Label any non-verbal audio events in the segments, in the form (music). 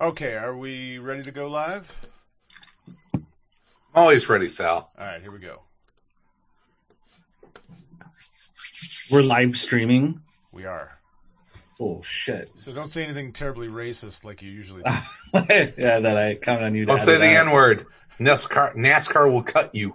Okay, are we ready to go live? Always ready, Sal. All right, here we go. We're live streaming. We are. Oh shit! So don't say anything terribly racist like you usually (laughs) do. yeah, that I count on you. To Don't say the N word. NASCAR, NASCAR will cut you.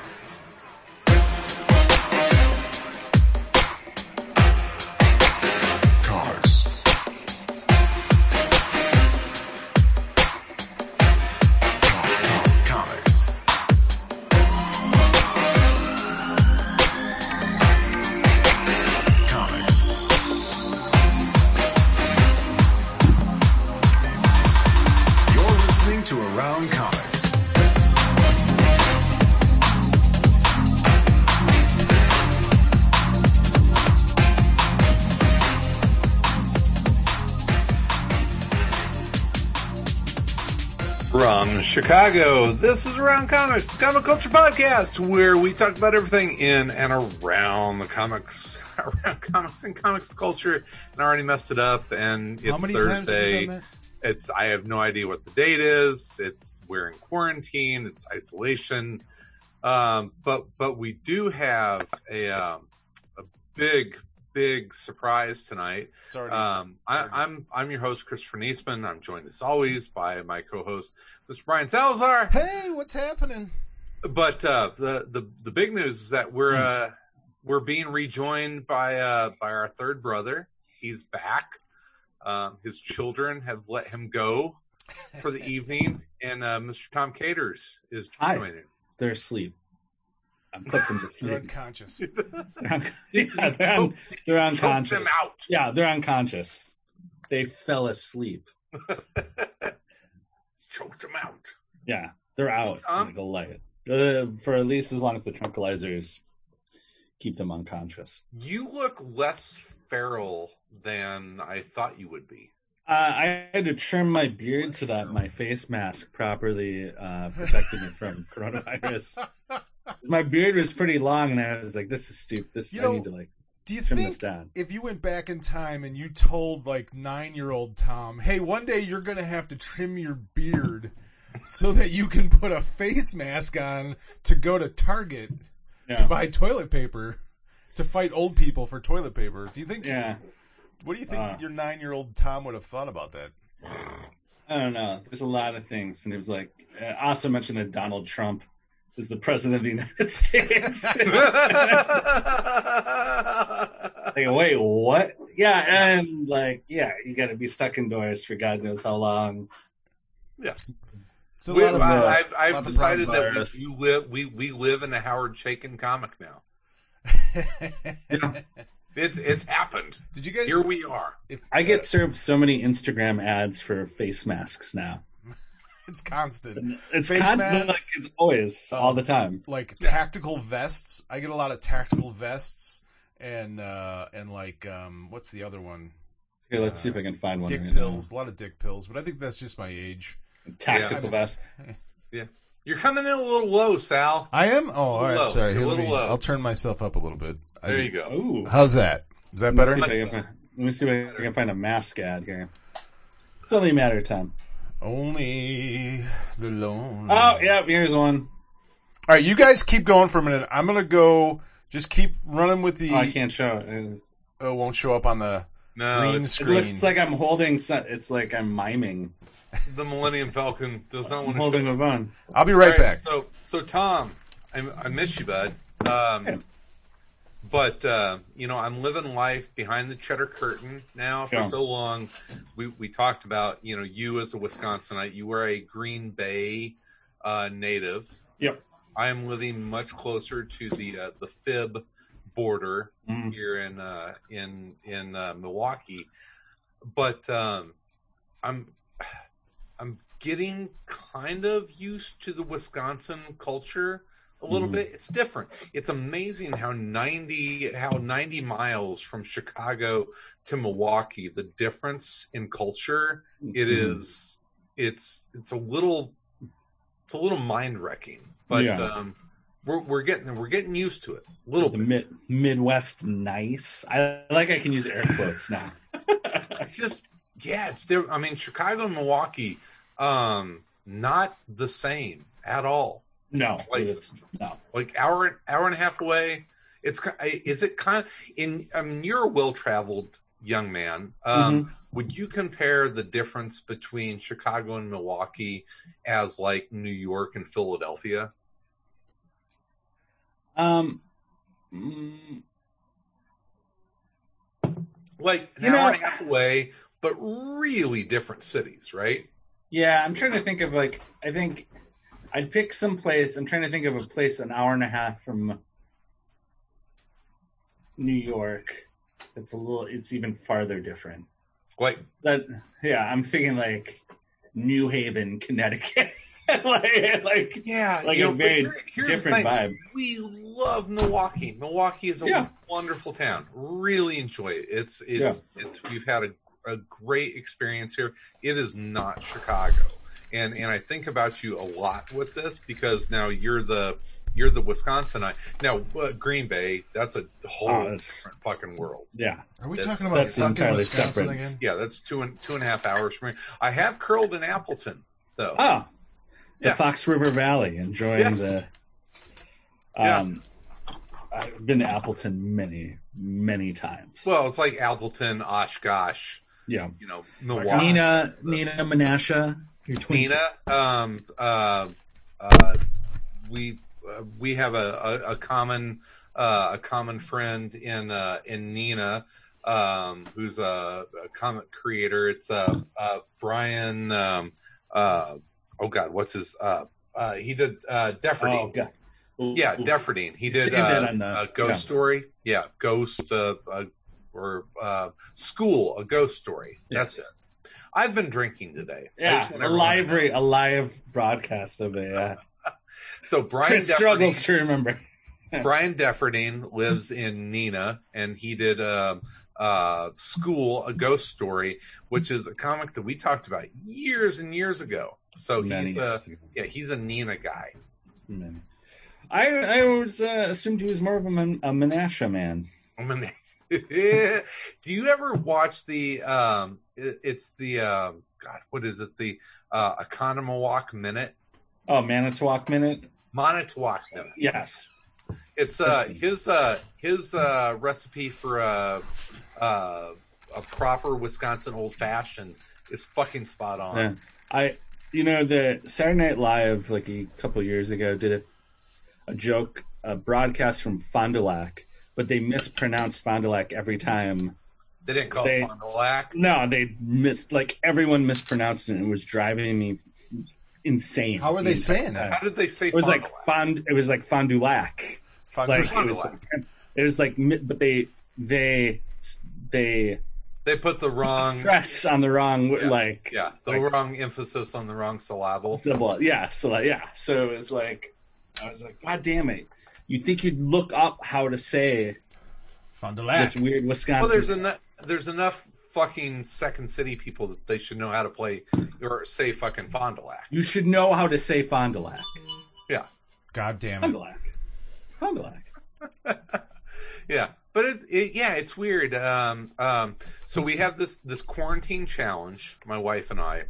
Chicago, this is Around Comics, the comic culture podcast, where we talk about everything in and around the comics, (laughs) around comics and comics culture. And I already messed it up, and it's How many times have Thursday. It's I have no idea what the date is. It's we're in quarantine. It's isolation. Um, but but we do have a um, a big big surprise tonight. that? It's already. Um, I, I'm I'm your host Christopher Niesman. I'm joined as always by my co-host Mr. Brian Salazar. hey, what's happening? But uh, the the the big news is that we're uh, we're being rejoined by uh, by our third brother. He's back. Um, his children have let him go for the (laughs) evening, and uh, Mr. Tom Caters is Hi. joining. They're asleep. I'm put them to sleep. unconscious. (laughs) They're, un- yeah, they're, un- they're Choke unconscious. them out. Yeah, they're unconscious. They fell asleep. (laughs) Choke them out. Yeah, they're out. Tom? in the light uh, for at least as long as the tranquilizers keep them unconscious. You look less feral than I thought you would be. Uh, I had to trim my beard so that my face mask properly uh, protected me from (laughs) coronavirus. My beard was pretty long, and I was like, "This is stupid. This You I need to like Do you trim this think down." if you went back in time and you told like nine year old Tom, hey, one day you're going to have to trim your beard so that you can put a face mask on to go to Target Yeah. to buy toilet paper to fight old people for toilet paper? Do you think, yeah, what do you think Uh. your nine year old Tom would have thought about that? I don't know. There's a lot of things, and it was like I also mentioned that Donald Trump is the president of the United (laughs) States. (laughs) like, wait, what? Yeah, and like, yeah, you got to be stuck indoors for God knows how long. Yeah. a We, of, I, uh, I've, I've decided that we, we live we, we live in a Howard Chaykin comic now. (laughs) It's it's happened. Did you guys? Here we are. if, I get uh, served so many Instagram ads for face masks now. (laughs) it's constant. It's Face constant, masks? like it's always all the time. like tactical vests. I get a lot of tactical vests and uh and like um what's the other one? Here, let's see if I can find one. Dick right pills. A lot of dick pills, but I think that's just my age. Tactical Yeah. vest. (laughs) Yeah. You're coming in a little low, Sal. I am. Oh, all right. low. Sorry. Here, a little me, low. I'll turn myself up a little bit. I There did- you go. Ooh. How's that? Is that Let better? me, see if I can find, let me see if I can find a mask ad here. It's only a matter of time. Only the lone. Oh, yeah, here's one. All right, you guys keep going for a minute. I'm gonna go. Just keep running with the. Oh, I can't show it. It's- Oh, it won't show up on the No, green it's- It looks like I'm holding. some- It's like I'm miming. the Millennium Falcon does not I'm want to holding show. a gun. I'll be right, All back. So, so Tom, I, I miss you, bud. Um, Yeah. But uh, you know, I'm living life behind the cheddar curtain now for Yeah. so long. We we talked about you know you as a Wisconsinite, you were a Green Bay uh, native. Yep. I am living much closer to the uh, the fib border Mm. here in uh, in in uh, Milwaukee, but um, I'm I'm getting kind of used to the Wisconsin culture a little Mhm. bit. It's different. It's amazing how ninety how ninety miles from Chicago to Milwaukee, the difference in culture it Mhm. is it's it's a little it's a little mind wrecking, but Yeah. um, we're we're getting we're getting used to it a little The bit. mid Midwest nice. I like I can use air quotes now. (laughs) It's just yeah, it's different. I mean, Chicago and Milwaukee, um, not the same at all. No, Like- it's, no. Like hour hour and a half away. It's is it kind of in? I mean, you're a well traveled young man. Um, Mm-hmm. Would you compare the difference between Chicago and Milwaukee as like New York and Philadelphia? Um, mm, Like an You know- hour and a half away, but really different cities, right? yeah, I'm trying to think of like I think I'd pick some place. I'm trying to think of a place an hour and a half from New York. That's a little. It's even farther different. Like That yeah, I'm thinking like New Haven, Connecticut. (laughs) like, like yeah, Like you a know, very here- different thing. vibe. We love Milwaukee. Milwaukee is a Yeah. wonderful town. Really enjoy it. It's it's it's we've had a, a great experience here. It is not Chicago. And and I think about you a lot with this because now you're the you're the Wisconsinite. Now uh, Green Bay, that's a whole Oh, that's- different fucking world. yeah. Are we That's- talking about that's fucking entirely Wisconsin separate. again? Yeah, that's two and two and a half hours from here. I have curled in Appleton though. Oh, the Yeah. Fox River Valley, enjoying Yes. the. Yeah. Um, I've been to Appleton many, many times. Well, it's like Appleton, Oshkosh, yeah. you know, Milwaukee. Neenah, Neenah Menasha, your twin. Neenah, um, uh, uh, we uh, we have a, a, a common uh, a common friend in uh, in Neenah, um, who's a, a comic creator. It's uh, uh, Brian. Um, uh, oh God, what's his? Uh, uh, he did uh, Oh god. Yeah, ooh. Deferdine. He did Saved uh, a Ghost yeah. Story. Yeah, Ghost uh, uh, or uh, School, a Ghost Story. That's Yes. it. I've been drinking today. Yeah, a live, re- a live broadcast of it. Yeah. (laughs) So Brian struggles to remember. (laughs) Brian Deferdine lives in Neenah, and he did a, uh School, a Ghost Story, which is a comic that we talked about years and years ago. So Many he's a ago. yeah, he's a Neenah guy. Many. I I always uh, assumed he was more of a, Man- a Menasha man. (laughs) Do you ever watch the? um it- It's the um God, what is it? The uh Economawalk Minute, Oh, Manitowoc minute. Manitowoc Minute. Yes. It's uh his uh his uh recipe for a uh, a proper Wisconsin old fashioned is fucking spot on. Yeah. I, you know, the Saturday Night Live, like a couple years ago, did a, a joke, a broadcast from Fond du Lac, but they mispronounced Fond du Lac every time. They didn't call They- it Fond du Lac. No, they missed, like, everyone mispronounced it and it was driving me insane. How were they saying that? How did they say It was Fond like fond. It was like Fond du Lac. Fond Like du it Fond du was, Lac. like, it was like, but they they they They put the wrong stress on the wrong Yeah. like yeah, the Like- wrong emphasis on the wrong syllable. syllable. Yeah, so like, yeah, so it was like I was like, God damn it! You think you'd look up how to say Fond du Lac. this weird Wisconsin? Well, there's enough. There's enough fucking second city people that they should know how to play or say fucking Fond du Lac. you should know how to say Fond du Lac. Yeah. God damn Fond it. du Lac. Fond du Lac. (laughs) Yeah, but it, it yeah, it's weird. Um, um, so we have this this quarantine challenge, my wife and I,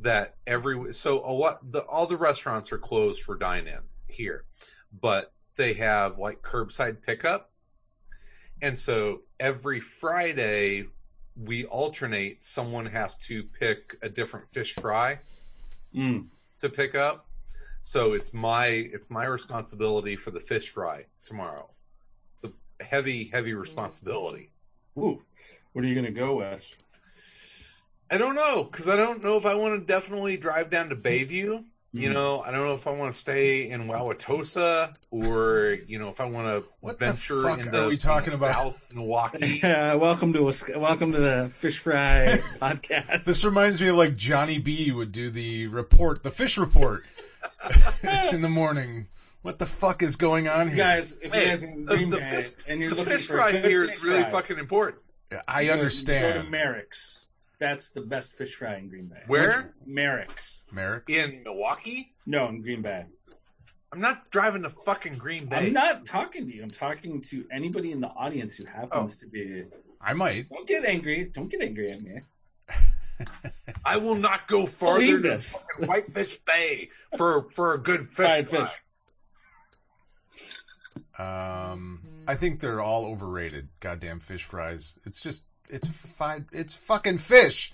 that every so a lot the all the restaurants are closed for dine in here, but they have like curbside pickup, and so every Friday we alternate. Someone has to pick a different fish fry Mm. to pick up. So it's my it's my responsibility for the fish fry tomorrow. It's a heavy, heavy responsibility. Ooh, what are you gonna go with? I don't know because I don't know if I want to definitely drive down to Bayview. You Mhm. know, I don't know if I want to stay in Wauwatosa or you know if I want to What the venture fuck into are we talking you know, about? South Milwaukee. (laughs) Uh, welcome to Wis- welcome to the Fish Fry (laughs) podcast. This reminds me of like Johnny B would do the report, the fish report (laughs) in the morning. What the fuck is going on You here? guys, if Hey, you guys in the, Green the Bay fish, and you're the looking fish for fry good here fish is really fry, fucking important. I you go- You go to understand. Merrick's. That's the best fish fry in Green Bay. Where? Merrick's. Merrick's. In Milwaukee? No, in Green Bay. I'm not driving to fucking Green Bay. I'm not talking to you. I'm talking to anybody in the audience who happens Oh. to be. I might. Don't get angry. Don't get angry at me. I will not go farther Believe than this. fucking Whitefish Bay for for a good fish. Fried fry. fish. Um, I think they're all overrated. Goddamn fish fries. It's just it's fine. It's fucking fish.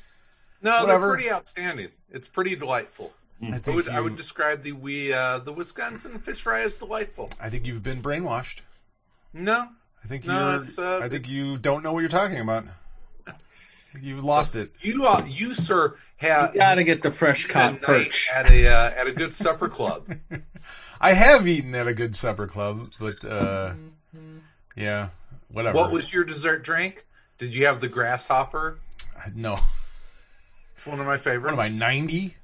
No, Whatever. they're pretty outstanding. It's pretty delightful. I I think would, you, I would describe the we uh, the Wisconsin fish fry as delightful. I think you've been brainwashed. No, I think No, you're. uh, I think you don't know what you're talking about. You've lost it. you uh, you sir have You gotta get the fresh eaten caught perch. at a uh, at a good supper club. (laughs) I have eaten at a good supper club, but uh, yeah, whatever. what was your dessert drink? Did you have the grasshopper? no? It's one of my favorites. What am I ninety?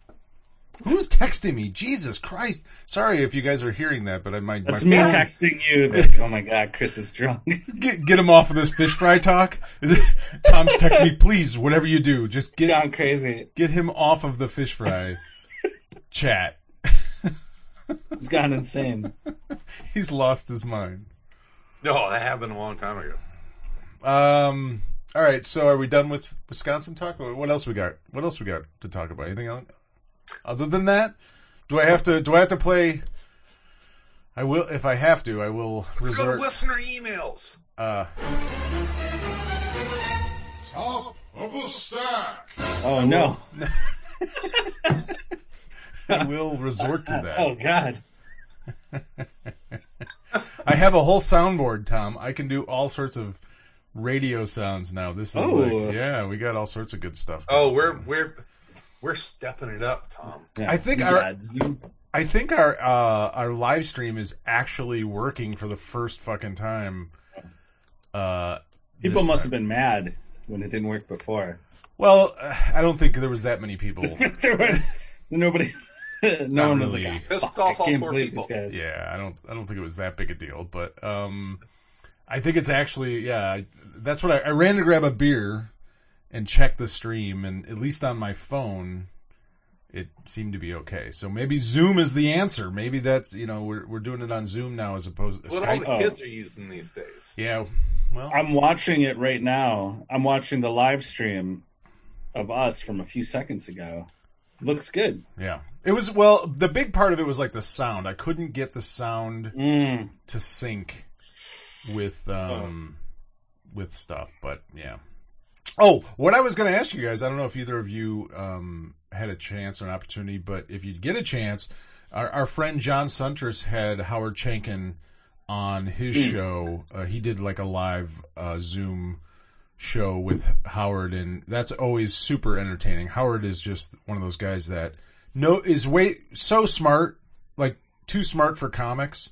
Who's texting me? Jesus Christ! Sorry if you guys are hearing that, but I my That's my me phone- texting you. That, oh my god, Chris is drunk. (laughs) Get get him off of this fish fry talk. Is (laughs) it, Tom's texting me, please. Whatever you do, just get Gone crazy. get him off of the fish fry (laughs) chat. He's gone insane. He's lost his mind. No, that happened a long time ago. Um. All right. So, are we done with Wisconsin talk? What else we got? What else we got to talk about? Anything else? Other than that, do I have to? Do I have to play? I will if I have to. I will Let's go to listener emails. Uh, Top of the stack. Oh no. (laughs) I will resort to that. (laughs) Oh god. (laughs) I have a whole soundboard, Tom. I can do all sorts of radio sounds now. This is Oh. like, yeah, we got all sorts of good stuff. Oh, we're we're we're stepping it up, Tom. Yeah, I think our- Zoom. I think our uh, our live stream is actually working for the first fucking time. Uh, people must time. have been mad when it didn't work before. Well, uh, I don't think there was that many people. (laughs) there were nobody. (laughs) no Not one was like, Pissed oh, fuck, off I all can't four believe people. these guys. yeah, I don't. I don't think it was that big a deal. But um, I think it's actually yeah. I- That's what I, I ran to grab a beer and check the stream, and at least on my phone, it seemed to be okay. So maybe Zoom is the answer. Maybe that's you know we're we're doing it on Zoom now as opposed to What all Skype. the Oh. kids are using these days. Yeah. Well, I'm watching it right now. I'm watching the live stream of us from a few seconds ago. Looks good. Yeah. It was well, the big part of it was like the sound. I couldn't get the sound Mm. to sync with um with stuff, but yeah. Oh, what I was going to ask you guys, I don't know if either of you um had a chance or an opportunity, but if you'd get a chance, our, our friend John Siuntres had Howard Chaykin on his show. Uh, he did like a live uh, Zoom show with Howard, and that's always super entertaining. Howard is just one of those guys that no is way so smart, like too smart for comics,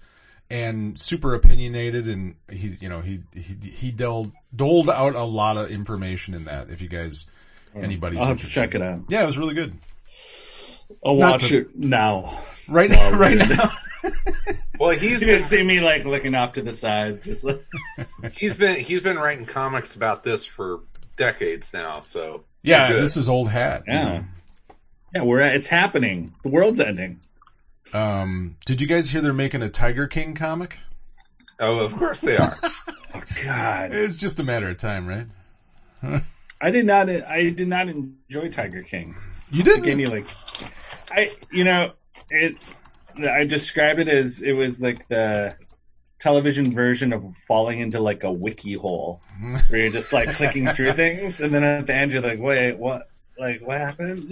and super opinionated. And he's you know he he he doled doled out a lot of information in that. If you guys anybody's I'll have to interested. check it out. Yeah, it was really good. I'll Not watch to- it now. Right Well, (laughs) right now. (laughs) Well, he's You been, just see me like looking off to the side, just like (laughs) he's been he's been writing comics about this for decades now. So Yeah, this is old hat. you yeah, yeah. We're at, it's happening. The world's ending. Um, did you guys hear they're making a Tiger King comic? oh, of course they are. Oh (laughs) God, It's just a matter of time, right? (laughs) I did not. I did not enjoy Tiger King. You didn't. gave me like, I you know it. I described it as it was like the television version of falling into like a wiki hole where you're just like clicking through (laughs) things, and then at the end you're like, wait, what? Like what happened?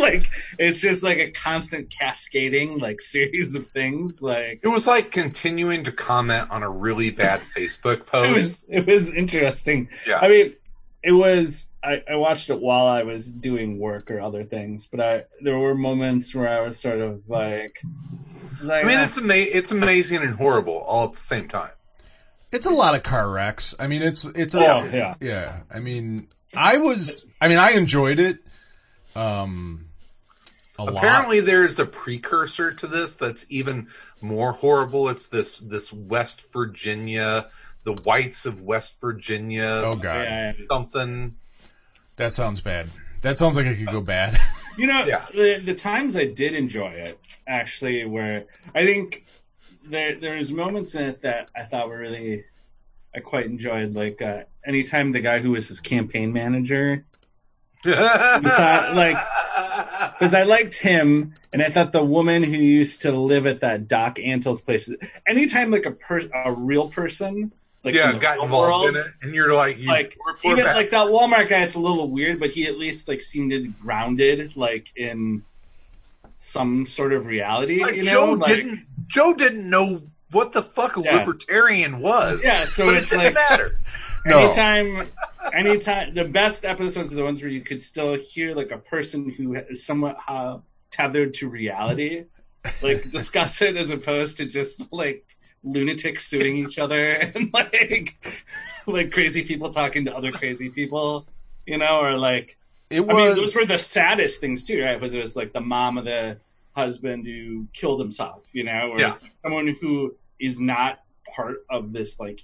Like, (laughs) like it's just like a constant cascading like series of things. Like It was like continuing to comment on a really bad (laughs) Facebook it post. was it was interesting. Yeah. I mean, it was. I, I watched it while I was doing work or other things, but I there were moments where I was sort of like, I like, I mean, "Ah, it's ama- it's amazing and horrible all at the same time. It's a lot of car wrecks. I mean, it's it's a Oh, yeah. yeah. I mean, I was. I mean, I enjoyed it. Um, a Apparently, there's a precursor to this that's even more horrible. It's this this West Virginia, the whites of West Virginia. Oh god, something. That sounds bad. That sounds like it could go bad. (laughs) You know, Yeah. the the times I did enjoy it actually were I think there there was moments in it that I thought were really I quite enjoyed. Like uh, anytime the guy who was his campaign manager, (laughs) thought, like- because I liked him, and I thought the woman who used to live at that Doc Antle's place. Anytime like a per- a real person, like yeah, got involved in it, and you're like, you like even bastard. like that Walmart guy, it's a little weird, but he at least like seemed grounded, like in some sort of reality. Like, you know, Joe like, didn't. Joe didn't know what the fuck a Yeah. libertarian was. Yeah, so it didn't like- matter. No. anytime, anytime the best episodes are the ones where you could still hear like a person who is somewhat uh, tethered to reality, (laughs) like discuss it as opposed to just like lunatics suing each other (laughs) and like like crazy people talking to other crazy people, you know, or like It was. I mean, those were the saddest things too, right? Because it was like the mom of the husband who killed himself, you know, or Yeah. someone who is not part of this like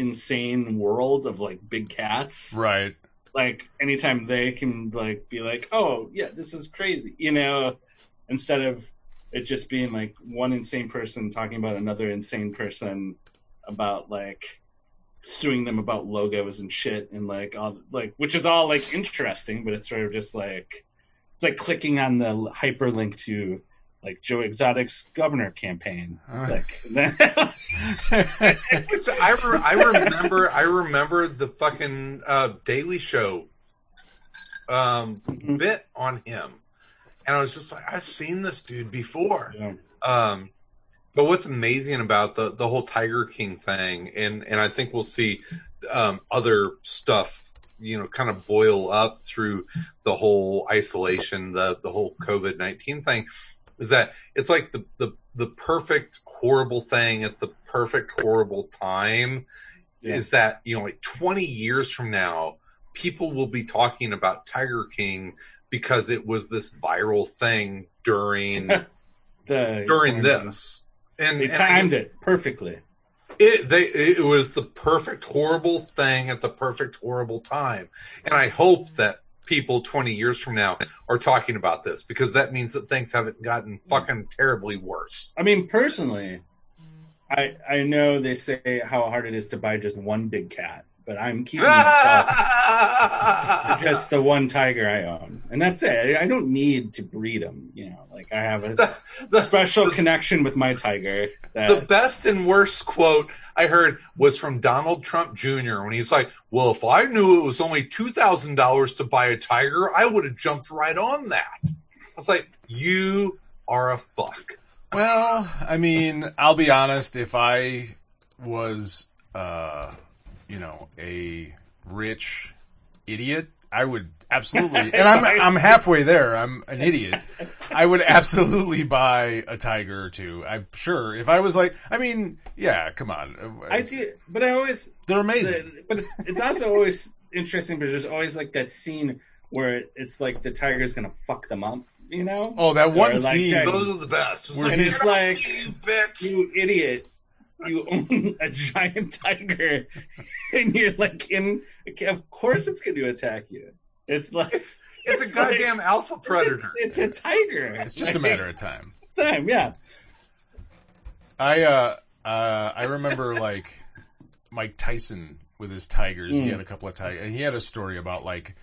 insane world of like big cats. right. Like anytime they can like be like, oh yeah, this is crazy, you know, instead of it just being like one insane person talking about another insane person about like suing them about logos and shit and like all like which is all like interesting but it's sort of just like it's like clicking on the hyperlink to like joe exotic's governor campaign like (laughs) It's, I, re- I remember I remember the fucking uh, Daily Show um, Mhm. bit on him, and I was just like, I've seen this dude before. Yeah. Um, but what's amazing about the the whole Tiger King thing, and and I think we'll see um, other stuff, you know, kind of boil up through the whole isolation, the the whole COVID nineteen thing, is that it's like the the the perfect horrible thing at the perfect horrible time. Yeah. Is that you know, like twenty years from now, people will be talking about Tiger King because it was this viral thing during (laughs) the during this. And, they and timed guess it perfectly It they it was the perfect horrible thing at the perfect horrible time. And I hope that people 20 years from now are talking about this because that means that things haven't gotten fucking terribly worse. i mean personally i i know they say how hard it is to buy just one big cat but i'm keeping myself just the one tiger I own, and that's it. I don't need to breed them. You know, like I have a the, the, special connection with my tiger. That the best and worst quote I heard was from Donald Trump Jr. when he's like, "Well, if I knew it was only two thousand dollars to buy a tiger, I would have jumped right on that." I was like, "You are a fuck." Well, I mean, I'll be honest. If I was, uh, you know, a rich idiot, I would absolutely. (laughs) And I'm I'm halfway there. I'm an idiot. I would (laughs) absolutely buy a tiger or two. I'm sure. If I was like, I mean, yeah, come on. I do, but I always, They're amazing. but it's it's also always interesting because there's always like that scene where it's like the tiger's gonna fuck them up. You know? Oh, that one Or like scene. Those are the best. Where and he's- it's like you bitch. you idiot. You own a giant tiger, (laughs) and you're like in. Of course, it's going to attack you. It's like It's it's, It's a goddamn alpha predator. It's a tiger. It's just a matter of time. time. Yeah. I uh uh I remember like Mike Tyson with his tigers. He Mm. had a couple of tigers. And he had a story about like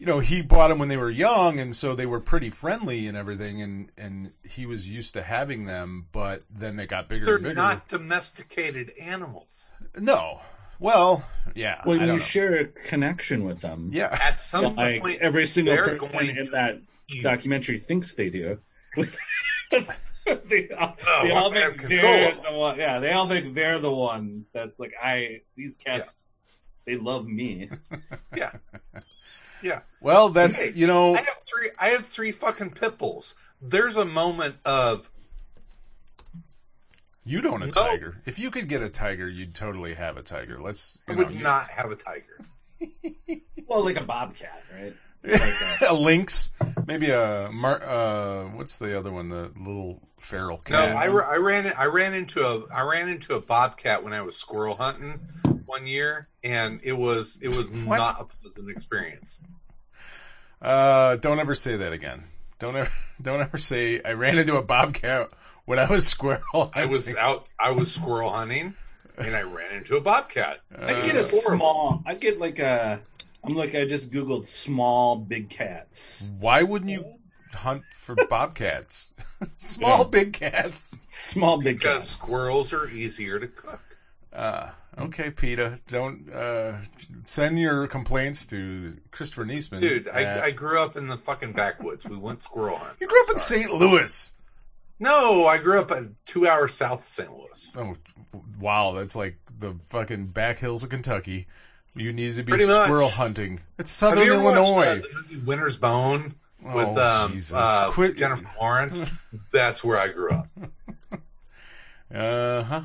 you know, he bought them when they were young and so they were pretty friendly and everything and and he was used to having them, but then they got bigger They're and bigger. not domesticated animals. No. Well, yeah. Well, I you don't know. share a connection with them. Yeah. At some Like point, every single they're person going in that you- documentary thinks they do. (laughs) they oh, all, Oh, they all once they have think they're the one. Yeah, they all think they're the one that's like I. These cats, they love me. (laughs) yeah, yeah. Well, that's Hey, you know, I have three. I have three fucking pit bulls. There's a moment of you don't a No. tiger. If you could get a tiger, you'd totally have a tiger. Let's I you would know, you- not have a tiger. (laughs) Well, like a bobcat, right? Like a (laughs) lynx, maybe a mar- uh, what's the other one? The little feral No, cat. I, ra- I ran. I ran into a. I ran into a bobcat when I was squirrel hunting one year, and it was it was (laughs) What? not a pleasant experience. Uh, don't ever say that again. Don't ever, (laughs) don't ever say I ran into a bobcat when I was squirrel. I was out. I was squirrel hunting, and I ran into a bobcat. I get a small. I get like a. I'm like I just googled small big cats. Why wouldn't you hunt for bobcats? (laughs) Small Yeah. big cats. Small big Because cats. squirrels are easier to cook. Uh, okay, PETA. Don't uh, send your complaints to Christopher Niesman. Dude, I, at- I grew up in the fucking backwoods. We went squirrel hunting. you grew up in Sorry. St. Louis. No, I grew up at two hours south of St. Louis. Oh, wow. That's like the fucking back hills of Kentucky. You need to be Pretty much. squirrel hunting. It's Have southern you ever watched Illinois. uh, the movie Winter's Bone with Oh, um, Jesus. uh, Quit- Jennifer Lawrence? (laughs) That's where I grew up. Uh huh.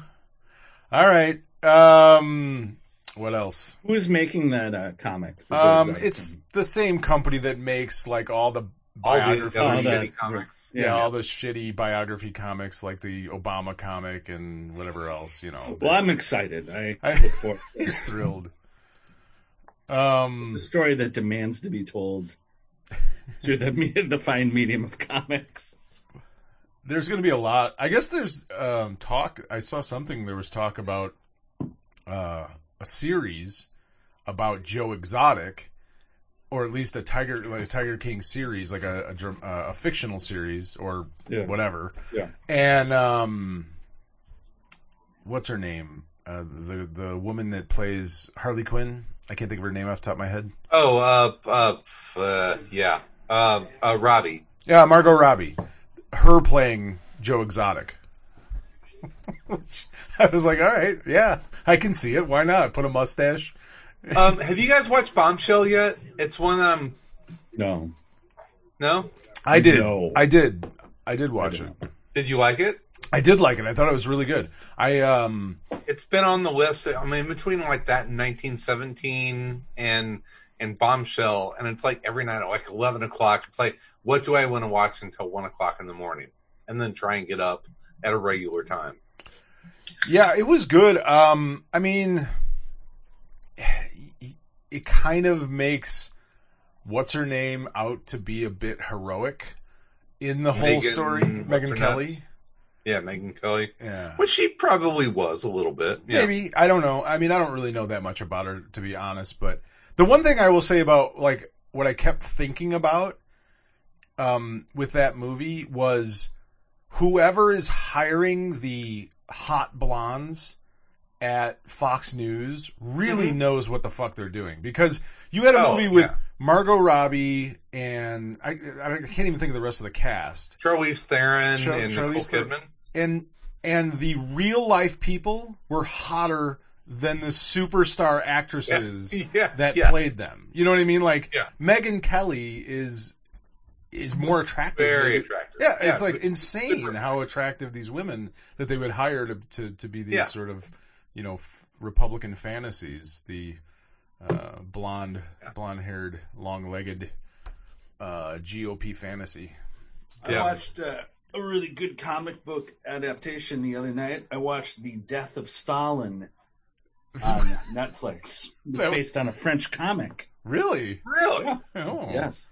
All right. Um, what else? Who's making that uh, comic? Um, it's the same company that makes like all the All the biography, other Oh, the- shitty comics. yeah, yeah. all the shitty biography comics, like the Obama comic and whatever else. You know, Well, I'm excited. I I- look forward. (laughs) thrilled. Um, It's a story that demands to be told (laughs) through the the fine medium of comics. there's going to be a lot. I guess there's um, talk. I saw something. There was talk about uh, a series about Joe Exotic, or at least a Tiger, like a Tiger King series, like a a, uh, a fictional series or Yeah. whatever. Yeah. And um, what's her name? Uh, the the woman that plays Harley Quinn. I can't think of her name off the top of my head. Oh, uh, uh, uh yeah. Uh, uh, Robbie. Yeah, Margot Robbie. Her playing Joe Exotic. (laughs) I was like, all right, yeah, I can see it. Why not? Put a mustache. Um, have you guys watched Bombshell yet? It's one, um, No, no? I did. No. I did. I did watch it. Did you like it? I did like it. I thought it was really good. I um It's been on the list. I mean, between like that and 1917 and and Bombshell, and it's like every night at like 11 o'clock. It's like, what do I want to watch until one o'clock in the morning, and then try and get up at a regular time. yeah, it was good. Um I mean it kind of makes what's her name out to be a bit heroic in the whole story. Megyn Kelly. nuts? Yeah, Megyn Kelly, Yeah. which she probably was a little bit. Yeah. Maybe I don't know. I mean, I don't really know that much about her to be honest. But the one thing I will say about like what I kept thinking about um, with that movie was whoever is hiring the hot blondes at Fox News really Mhm. knows what the fuck they're doing because you had a Oh, movie with yeah. Margot Robbie and I, I can't even think of the rest of the cast Charlize Theron Char- and Charlize Nicole. Kidman. And and the real life people were hotter than the superstar actresses (laughs) Yeah, that yeah. played them. You know what I mean? Like Yeah. Megyn Kelly is is more attractive. Very than- attractive. Yeah, it's like but- insane different. how attractive these women that they would hire to to, to be these Yeah. sort of you know f- Republican fantasies. The uh, blonde, blonde haired, long legged uh, GOP fantasy. Yeah. I watched uh, a really good comic book adaptation the other night. I watched The Death of Stalin (laughs) on Netflix. It's That- based on a French comic. really? Really? Yeah. (laughs) Oh, Yes,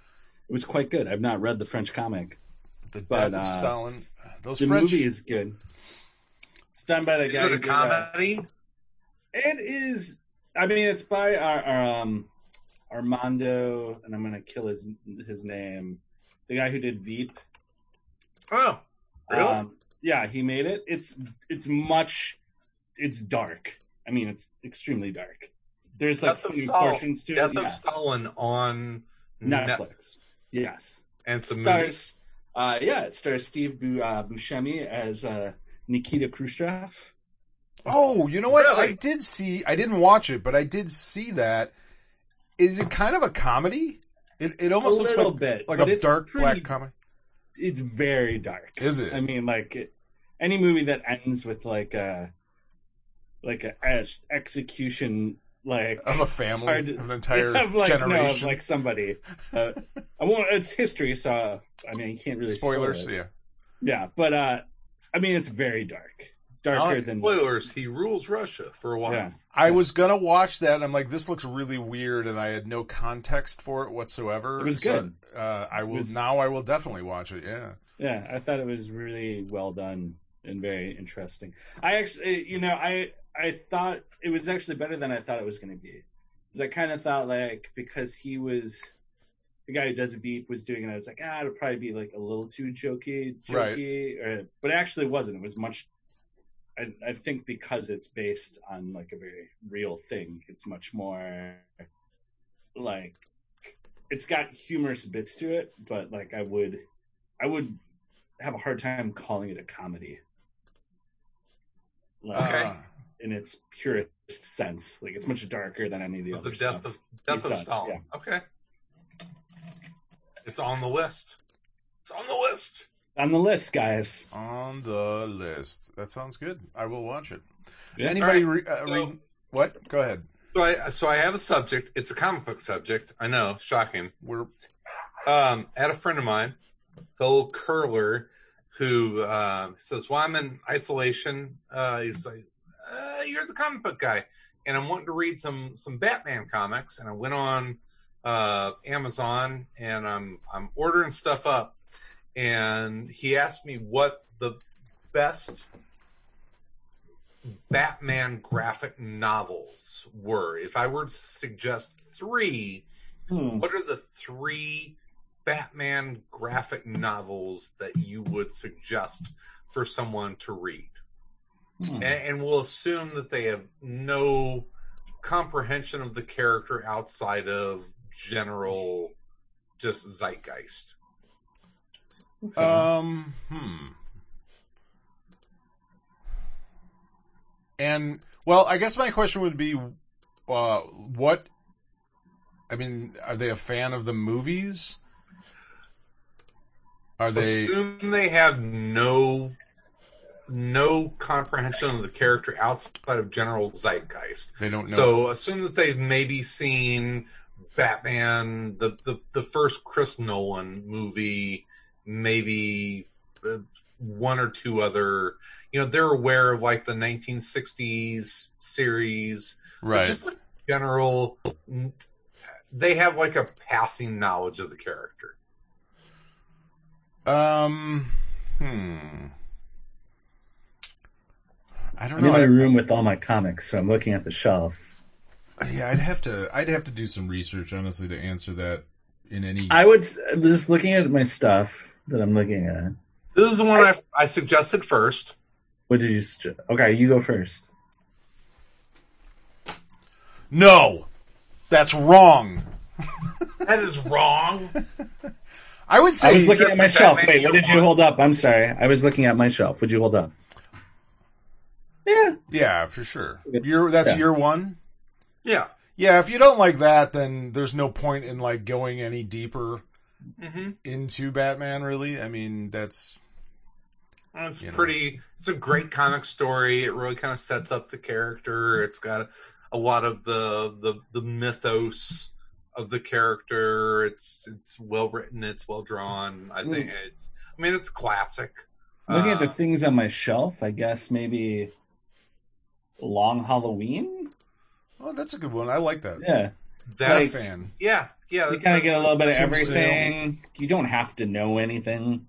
it was quite good. I've not read the French comic. The death of uh, Stalin. Those The French. movie is good. It's done by the Is guy. it who a did, uh, comedy? It is. I mean, it's by our, our um, Armando, and I'm gonna kill his his name. The guy who did Veep. Oh, really? Um, yeah, he made it. It's it's much. It's dark. I mean, it's extremely dark. There's like Death of funny Stalin. portions to Death it. of Yeah. Stalin on Netflix. Netflix. Yes. And some stars. Uh, yeah, it stars Steve Bu- uh, Buscemi as uh, Nikita Khrushchev. Oh, you know what? I did see. I didn't watch it, but I did see that. Is it kind of a comedy? It it almost a looks little like bit, like a it's dark pretty- black comedy. It's very dark. Is it? I mean, like it, any movie that ends with like a like a ex- execution, like Of a family, to- of an entire (laughs) like no, of generation. like somebody. Uh, I won't. It's history, so I mean, you can't really spoil Spoilers, it. yeah. Yeah, but uh, I mean, it's very dark. Darker I'll- than Spoilers: He rules Russia for a while. yeah. I was gonna watch that, and I'm like, this looks really weird, and I had no context for it whatsoever. It was So, good. Uh, I will was- now. I will definitely watch it. Yeah. Yeah, I thought it was really well done and very interesting. I actually, you know, I I thought it was actually better than I thought it was going to be. Because I kind of thought like because he was the guy who does Veep was doing it, I was like, ah, it'll probably be like a little too jokey, Right. jokey, or, but it actually wasn't. It was much. I, I think because it's based on like a very real thing, it's much more like it's got humorous bits to it, but like I would, I would have a hard time calling it a comedy. Like, Okay. Uh, in its purest sense, like it's much darker than any of the The other death stuff. of death He's of done, Stalin. Okay. It's on the list. It's on the list. On the list, guys. on the list. That sounds good. I will watch it. Yeah. Anybody All re- uh, so- read what? Go ahead. So I so I have a subject. It's a comic book subject. I know, shocking. We're Um, I had a friend of mine, fellow curler, who um, says, "Well, I'm in isolation." Uh, he's like, uh, "You're the comic book guy," and I'm wanting to read some some Batman comics. And I went on uh, Amazon and I'm I'm ordering stuff up. And he asked me what the best Batman graphic novels were. If I were to suggest three, Hmm. what are the three Batman graphic novels that you would suggest for someone to read? Hmm. And, and we'll assume that they have no comprehension of the character outside of general just zeitgeist. Okay. Um, hmm. And well, I guess my question would be, uh, what? I mean, are they a fan of the movies? Are they? Assume they have no no comprehension of the character outside of general zeitgeist. They don't know. So assume that they've maybe seen Batman, the the, the first Chris Nolan movie, maybe uh, one or two other. You know, they're aware of like the 1960s series, right. Just like general, they have like a passing knowledge of the character. Um. Hmm. I don't know. I'm in my room with all my comics, so I'm looking at the shelf. yeah, I'd have to. I'd have to do some research, honestly, to answer that in any. I would just looking at my stuff that I'm looking at. This is the one I, I suggested first. What did you? suggest? Okay, you go first. no, that's wrong. (laughs) That is wrong. I would say. I was looking at my shelf. Wait, what did you hold up? I'm sorry. I was looking at my shelf. Would you hold up? Yeah. yeah, for sure. You're that's Yeah. year one. yeah. Yeah, if you don't like that, then there's no point in like going any deeper hmm into Batman. Really, I mean, that's It's You know. pretty. It's a great comic story. It really kind of sets up the character. It's got a, a lot of the, the the mythos of the character. It's it's well written. It's well drawn. I think it's. I mean, it's classic. Looking at the Uh, things on my shelf, I guess maybe Long Halloween. oh, that's a good one. I like that. Yeah, that Not a like- fan. yeah yeah. you kind of get a little bit of everything. You don't have to know anything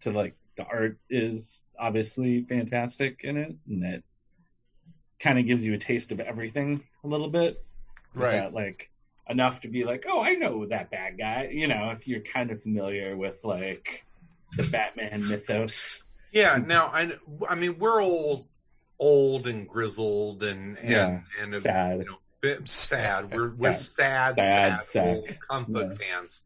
to like. The art is obviously fantastic in it, and it kind of gives you a taste of everything a little bit. Right. without, like enough to be like, oh, I know that bad guy. You know, if you're kind of familiar with like the Batman mythos. Yeah. Now I. I mean, we're all old and grizzled and and Yeah, and sad. You know, bit sad. (laughs) We're we're sad, Sad sad, sack. old comic book fans.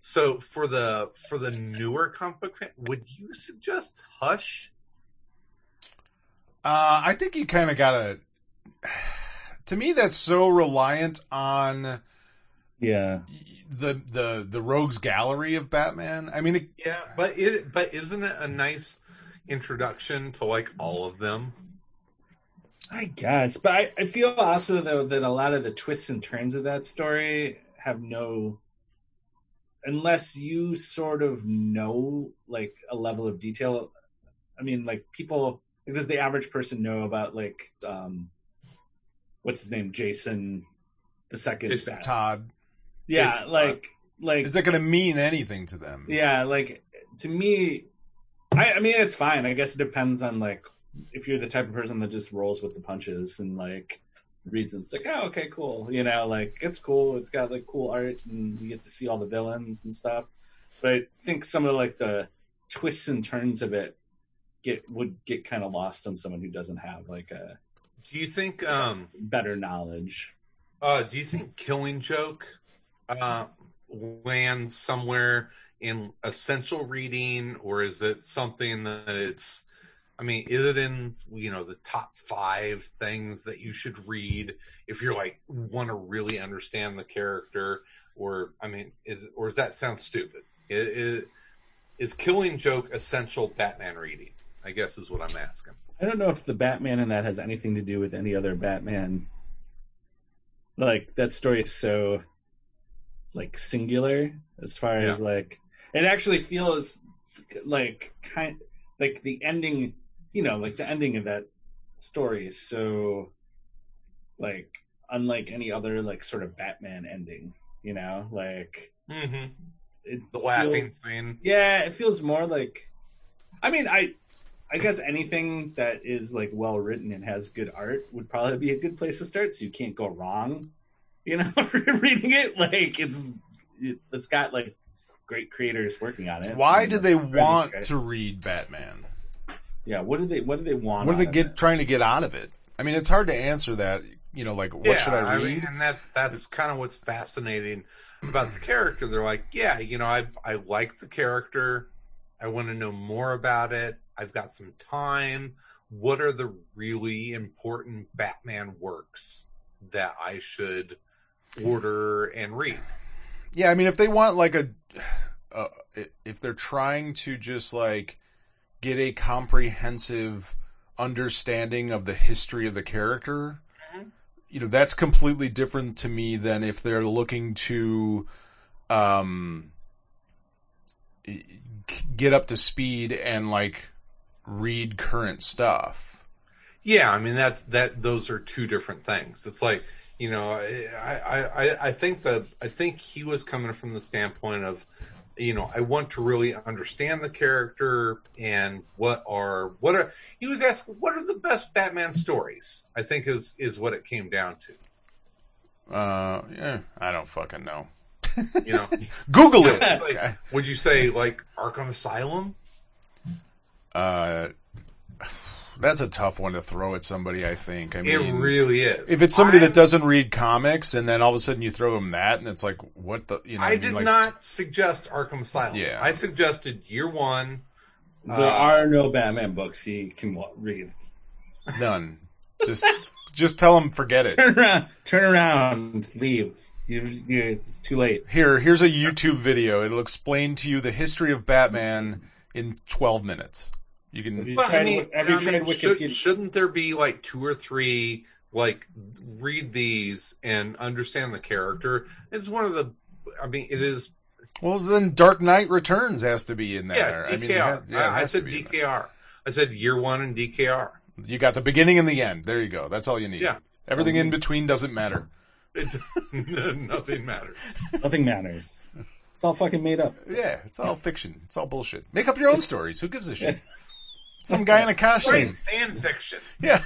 So for the for the newer comic book fan, would you suggest Hush? Uh, I think you kind of gotta. (sighs) To me, that's so reliant on Yeah, the the the rogues gallery of Batman. I mean, it, Yeah, but it, but isn't it a nice introduction to like all of them? I guess. But I, I feel also though that a lot of the twists and turns of that story have no unless you sort of know like a level of detail. I mean, like people does the average person know about like um, what's his name, Jason the second? Jason Todd, yeah, Jason like like is that going to mean anything to them? yeah, like to me, I, I mean it's fine. I guess it depends on like if you're the type of person that just rolls with the punches and like reads and it's like, oh okay, cool. You know, like it's cool. It's got like cool art and you get to see all the villains and stuff. But I think some of like the twists and turns of it get would get kind of lost on someone who doesn't have like a Do you think um better knowledge. uh do you think Killing Joke uh lands somewhere in essential reading or is it something that it's I mean, is it in you know the top five things that you should read if you're like want to really understand the character, or I mean, is or does that sound stupid? Is, is Killing Joke essential Batman reading? I guess is what I'm asking. I don't know if the Batman in that has anything to do with any other Batman. Like that story is so like singular as far as like it actually feels like kind like the ending, you know, like the ending of that story is so like unlike any other like sort of Batman ending, you know, like Mm-hmm. it The laughing feels- scene. yeah, it feels more like. I mean, I, I guess anything that is like well written and has good art would probably be a good place to start. So you can't go wrong, you know, (laughs) reading it. Like it's, it, it's got like great creators working on it. Why And do they want great. to read Batman? Yeah, what do they? What do they want? What are they out get it? trying to get out of it? I mean, it's hard to answer that. You know, like what should I read? mean, and that's that's kind of what's fascinating about the character. They're like, yeah, you know, I I like the character. I want to know more about it. I've got some time. What are the really important Batman works that I should order and read? Yeah, I mean, if they want like a, (sighs) uh, if they're trying to just like get a comprehensive understanding of the history of the character, Mhm. you know, that's completely different to me than if they're looking to, um, get up to speed and like read current stuff. Yeah, I mean that's that. Those are two different things. It's like you know, I I- I think that I think he was coming from the standpoint of, you know, I want to really understand the character and what are what are he was asked what are the best Batman stories. I think is is what it came down to. Uh, yeah, I don't fucking know. You know, (laughs) Google it. Like, would you say like Arkham Asylum? Uh, that's a tough one to throw at somebody. I think. I mean, it really is. if it's somebody I'm- that doesn't read comics, and then all of a sudden you throw them that, and it's like, what the? You know, I mean, did like, not suggest Arkham Asylum. Yeah. I suggested Year One. There Uh, are no Batman books he can read. none. Just, just tell him forget it. Turn around, turn around, leave. You, you, it's too late. Here, here's a YouTube video. It'll explain to you the history of Batman in 12 minutes. You Have can. you But, tried, I mean, have you I mean, tried should, Wikipedia? shouldn't there be like two or three like read these and understand the character? It's one of the. I mean, it is. Well, then Dark Knight Returns has to be in Yeah, there. DKR. I mean, has- yeah, it I, I has to said be in there. DKR. I said year one and DKR. You got the beginning and the end. There you go. That's all you need. Yeah. Everything in between doesn't matter. It's (laughs) nothing matters. Nothing matters. It's all fucking made up. Yeah, it's all fiction. It's all bullshit. Make up your own (laughs) stories. Who gives a shit? (laughs) Some guy in a costume. Great fan fiction. (laughs) Yeah.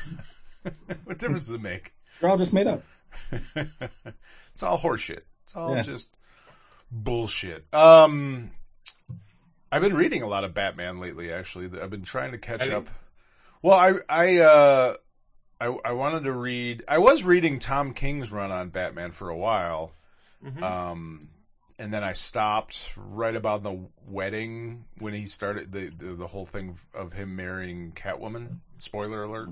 (laughs) what difference does it make? They're all just made up. (laughs) it's all horseshit. It's all Yeah. just bullshit. Um, I've been reading a lot of Batman lately. Actually, I've been trying to catch Have you? up. Well, I I uh, I I wanted to read. I was reading Tom King's run on Batman for a while. Mhm. Um, and then I stopped right about the wedding when he started the the, the whole thing of him marrying Catwoman. Spoiler alert.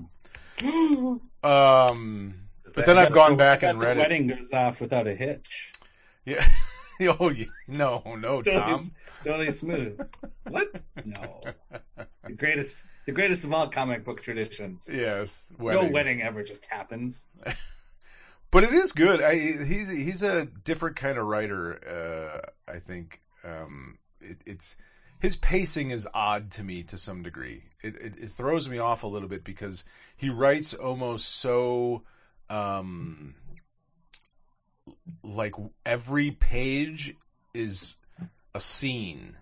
(gasps) Um, but then I've gone back and the read it. wedding goes off without a hitch. Yeah. (laughs) oh, yeah. no, no, Totally, Tom. totally (laughs) smooth. what? No. The greatest, the greatest of all comic book traditions. Yes, No wedding ever just happens. (laughs) but it is good. I, he's he's a different kind of writer. Uh, I think um, it, it's his pacing is odd to me to some degree. It, it it throws me off a little bit because he writes almost so um like every page is a scene.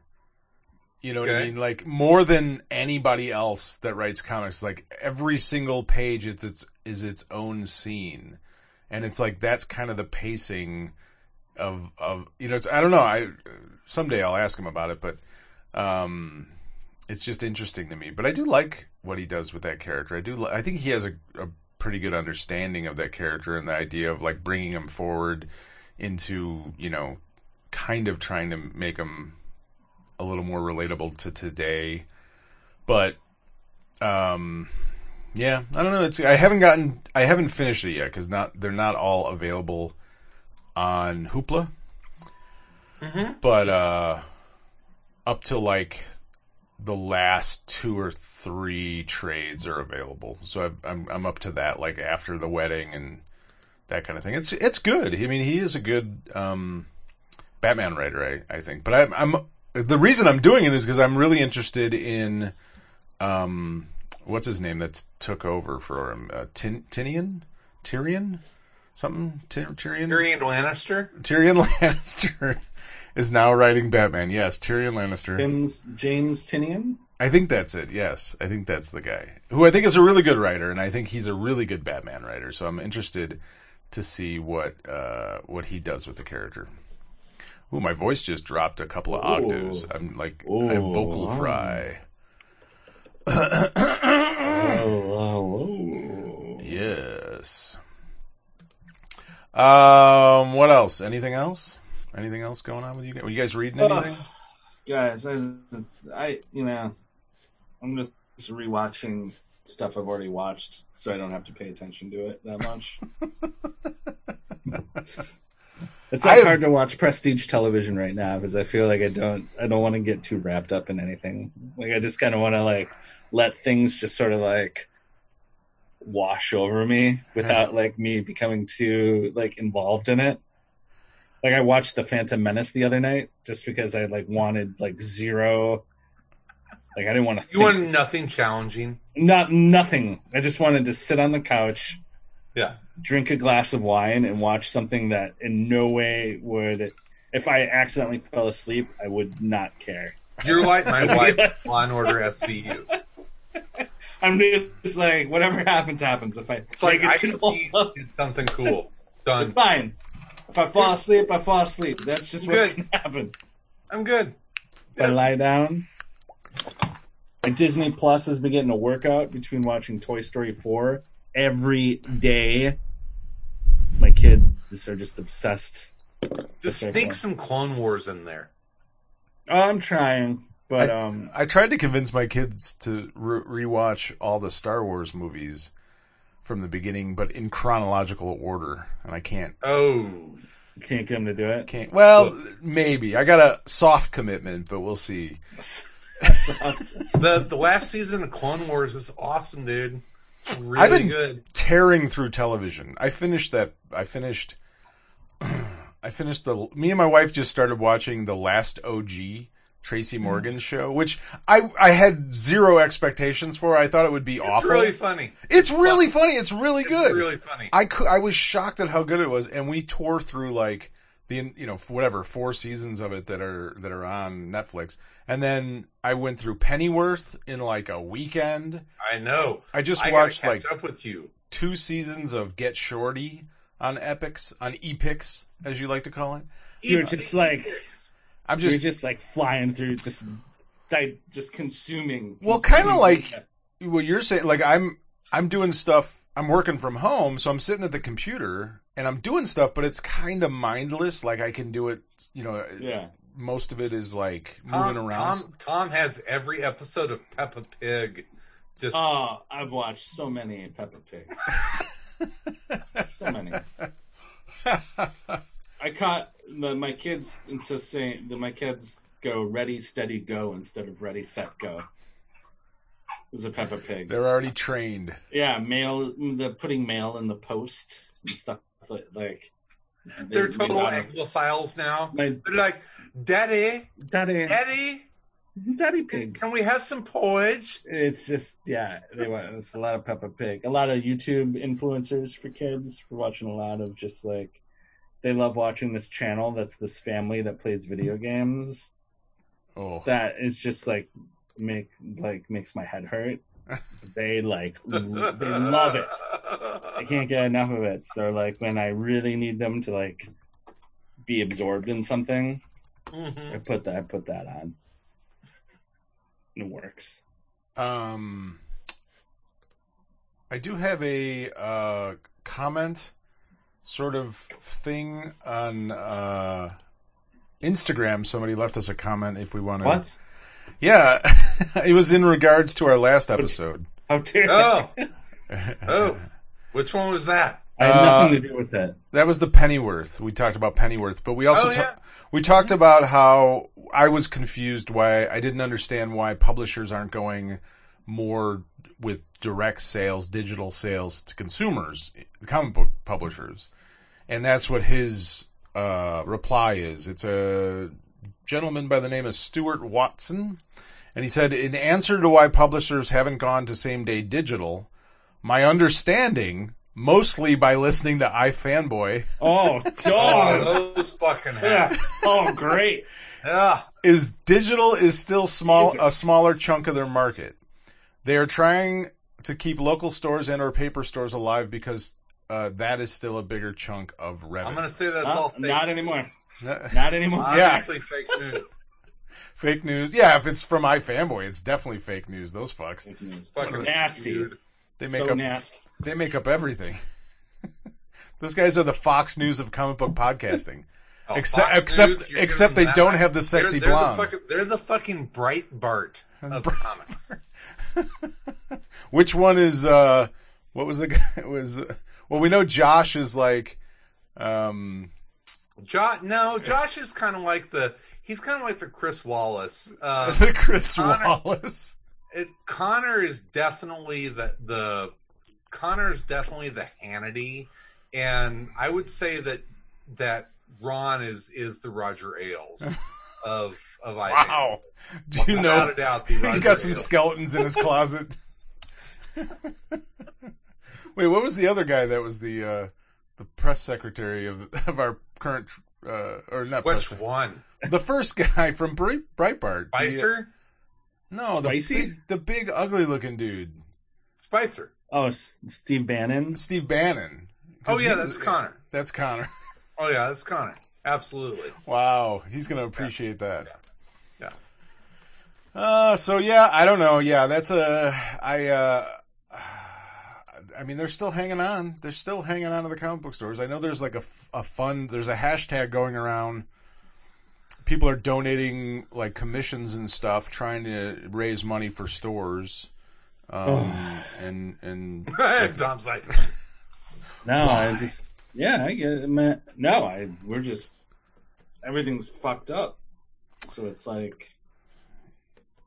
You know what I mean? Like more than anybody else that writes comics, like every single page is its is its own scene. And it's like that's kind of the pacing of of you know, it's I don't know, I someday I'll ask him about it, but um it's just interesting to me. But I do like what he does with that character. I do li- I think he has a, a pretty good understanding of that character and the idea of like bringing him forward into, you know, kind of trying to make him a little more relatable to today. But um yeah, I don't know. It's I haven't gotten I haven't finished it yet cuz not they're not all available on Hoopla. Mhm. But uh up to like the last two or three trades are available. So I've, I'm I'm up to that like after the wedding and that kind of thing. It's it's good. I mean, he is a good um, Batman writer, I, I think. But I'm, I'm the reason I'm doing it is because I'm really interested in um, what's his name that's took over for him, uh, Tin, Tinian, Tyrion, something Ty- Tyrion. Tyrion Lannister. Tyrion (laughs) Lannister is now writing Batman. Yes, Tyrion Lannister. James James Tynion. I think that's it. Yes, I think that's the guy who I think is a really good writer, and I think he's a really good Batman writer. So I'm interested to see what uh, what he does with the character. Ooh, my voice just dropped a couple of Ooh. octaves. I'm like I have Ooh, vocal wow. fry. (clears throat) Oh, oh, oh. Yes. Um. What else? Anything else? Anything else going on with you guys? Were you guys reading anything? guys, I, I, you know, I'm just rewatching stuff I've already watched, so I don't have to pay attention to it that much. (laughs) it's like have- hard to watch prestige television right now because I feel like I don't, I don't want to get too wrapped up in anything. Like I just kind of want to like let things just sort of like wash over me without like me becoming too like involved in it. Like I watched the Phantom Menace the other night just because I like wanted like zero. Like I didn't want to. You want nothing challenging. not nothing. I just wanted to sit on the couch, Yeah. drink a glass of wine, and watch something that in no way would. If I accidentally fell asleep, I would not care. You're like my (laughs) wife, Law and Order SVU. I'm just like whatever happens, happens. If I It's like I the see (laughs) did something cool. it's Done. fine. If I fall asleep, I fall asleep. That's just what's Good. gonna happen. I'm good. If I lie down. Like Disney Plus has been getting a workout between watching Toy Story 4 every day. My kids are just obsessed. Just sneak some Clone Wars in there. Oh, I'm trying, but um, I tried to convince my kids to re- rewatch all the Star Wars movies from the beginning, but in chronological order, and I can't. Oh, can't get them to do it. Can't. Well, maybe I got a soft commitment, but we'll see. (laughs) the the last season of Clone Wars is awesome, dude. It's really I've been- good. Tearing through television. I finished that. I finished. (clears throat) I finished the. Me and my wife just started watching the last OG Tracy mm-hmm. Morgan show, which I I had zero expectations for. I thought it would be awful. It's awful. really funny. it's really funny. It's really It's good. really funny. I cou- I was shocked at how good it was, and we tore through like the you know whatever four seasons of it that are that are on Netflix, and then I went through Pennyworth in like a weekend. I know. I just I watched gotta like up with you. two seasons of Get Shorty on Epics on Epics as you like to call it. You're just like I'm you're just just like flying through, just di- just consuming. Well, kinda like- content. what you're saying. Like I'm I'm doing stuff. I'm working from home, so I'm sitting at the computer and I'm doing stuff, but it's kind of mindless. Like I can do it. You know, yeah. most of it is like moving Tom, around. Tom, Tom has every episode of Peppa Pig. Just Oh, I've watched so many Peppa Pig. (laughs) so many. I caught the, my kids insisting that my kids go ready, steady, go instead of ready, set, go. It was a Peppa Pig. They're already trained. Yeah, mail. The putting mail in the post and stuff like. like they're they- total they- Anglophiles now. My They're like, Daddy, daddy, Daddy, Daddy Pig. Can we have some porridge? It's just yeah, they want it's a lot of Peppa Pig. A lot of YouTube influencers for kids. We're watching a lot of just like they love watching this channel that's this family that plays video games. Oh, That is just like make like makes my head hurt. (laughs) They like they love it. I can't get enough of it. So like when I really need them to like be absorbed in something, Mhm. I put that I put that on. It works. Um, I do have a uh, comment, sort of thing on uh, Instagram. Somebody left us a comment. If we want to, What? Yeah, (laughs) it was in regards to our last episode. How dare Oh, (laughs) oh, which one was that? I have Uh, nothing to do with that. That was the Pennyworth. We talked about Pennyworth, but we also Oh, ta- yeah. we talked about how I was confused why I didn't understand why publishers aren't going more with direct sales, digital sales to consumers, the comic book publishers, and that's what his uh, reply is. It's a gentleman by the name of Stuart Watson, and he said, in answer to why publishers haven't gone to same day digital, my understanding. Mostly by listening to iFanboy, (laughs) Oh, Oh, dog. those fucking yeah. Oh, great. Yeah. is digital is still small a smaller chunk of their market. They are trying to keep local stores and or paper stores alive because uh, that is still a bigger chunk of revenue. I'm gonna say that's Huh? all fake. Not anymore. (laughs) Not anymore. Yeah. Obviously fake news. (laughs) fake news. Yeah, if it's from iFanboy, it's definitely fake news. Those fucks. Fucking nasty. skewed. They make so up nasty. they make up everything. (laughs) Those guys are the Fox News of comic book podcasting. Oh, Except Fox except News, except they don't that- have the sexy they're, they're blondes. The fucking, they're the fucking Breitbart of comics. Which one is uh what was the guy it was uh, well we know Josh is like um Josh, no, Josh is kind of like the he's kind of like the Chris Wallace. Uh, (laughs) the Chris Connor- Wallace. it, Connor is definitely the the Connor is definitely the Hannity, and I would say that that Ron is is the Roger Ailes (laughs) of of I Wow. Do you Without know doubt, (laughs) he's got some Ailes. skeletons in his closet? (laughs) Wait, what was the other guy that was the uh the press secretary of (laughs) of our current uh or not press Which sec- one? the first (laughs) guy from Bright, Breitbart. The- uh, Spicer. no, the Spicy? big, the big ugly looking dude. Spicer. Oh, S- Steve Bannon. Steve Bannon. Oh yeah, he was- that's Connor. That's Connor. Oh yeah, that's Connor. Absolutely. Wow, he's gonna appreciate that. Yeah. Uh, so yeah, I don't know. Yeah, that's a I. uh I mean, they're still hanging on. They're still hanging on to the comic book stores. I know there's like a, a fund. There's a hashtag going around. People are donating like commissions and stuff, trying to raise money for stores. Um, and and (laughs) Tom's like, (laughs) No, I just yeah, I get it. Man. No, I we're just everything's fucked up. So it's like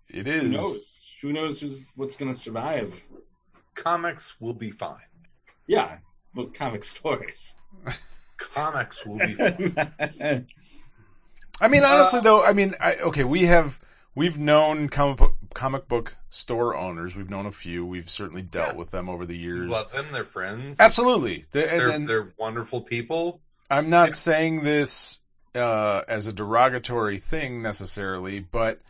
it is. Who knows? Who knows who's, what's going to survive? Comics will be fine. Yeah, but comic stories. Comics will be (laughs) fine. I mean, Uh, honestly, though, I mean, I, okay, we have we've known comic book, comic book store owners. We've known a few. We've certainly dealt Yeah. with them over the years. Love them. They're friends. Absolutely. The- and They're, then they're wonderful people. I'm not yeah. saying this uh, as a derogatory thing necessarily, but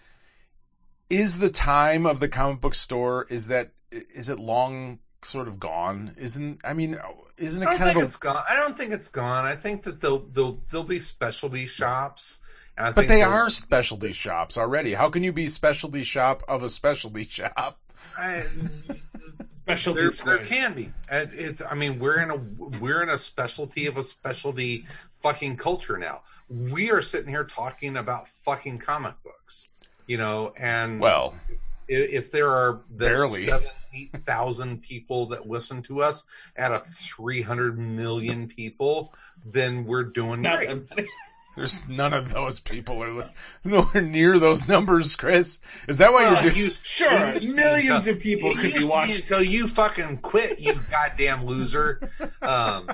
is the time of the comic book store is that is it long sort of gone? Isn't I mean, isn't I it don't kind think of it's gone. I don't think it's gone. I think that they'll they'll there'll be specialty shops. And I But think they are specialty shops already. How can you be specialty shop of a specialty shop? I, (laughs) Specialty there, there can be. And It's. I mean, we're in a we're in a specialty of a specialty fucking culture now. We are sitting here talking about fucking comic books, you know, and Well, i- if there are there are Barely. seven eight thousand people that listen to us out of three hundred million people, then we're doing Not great. that. (laughs) There's none of those people are nowhere near those numbers, Chris. Is that why Well, you're doing? you- (laughs) Sure, it used to be millions of people could be to watching. until you fucking quit, you goddamn loser. Um,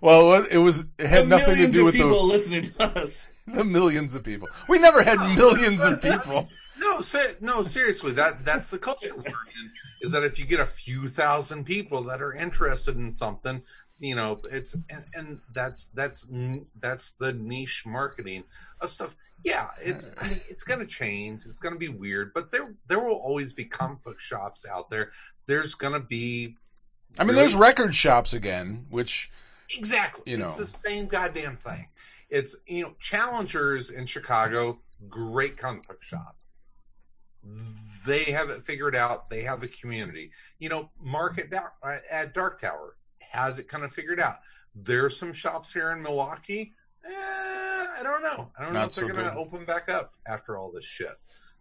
Well, it was, it was it had The nothing to do of with people the people listening to us. (laughs) the millions of people. We never had millions of people. No, se- no, seriously, that that's the culture (laughs) we're in. Is that if you get a few thousand people that are interested in something, you know, it's and, and that's that's that's the niche marketing of stuff. Yeah, it's I mean, it's going to change. It's going to be weird, but there there will always be comic book shops out there. There's going to be I mean, Really? there's record shops again, which Exactly. You know it's the same goddamn thing. It's you know, Challengers in Chicago, great comic book shop. They have it figured out. They have a community. You know, Market uh, at Dark Tower has it kind of figured out. There's some shops here in Milwaukee. Eh, I don't know. I don't know Not if they're going to open back up after all this shit.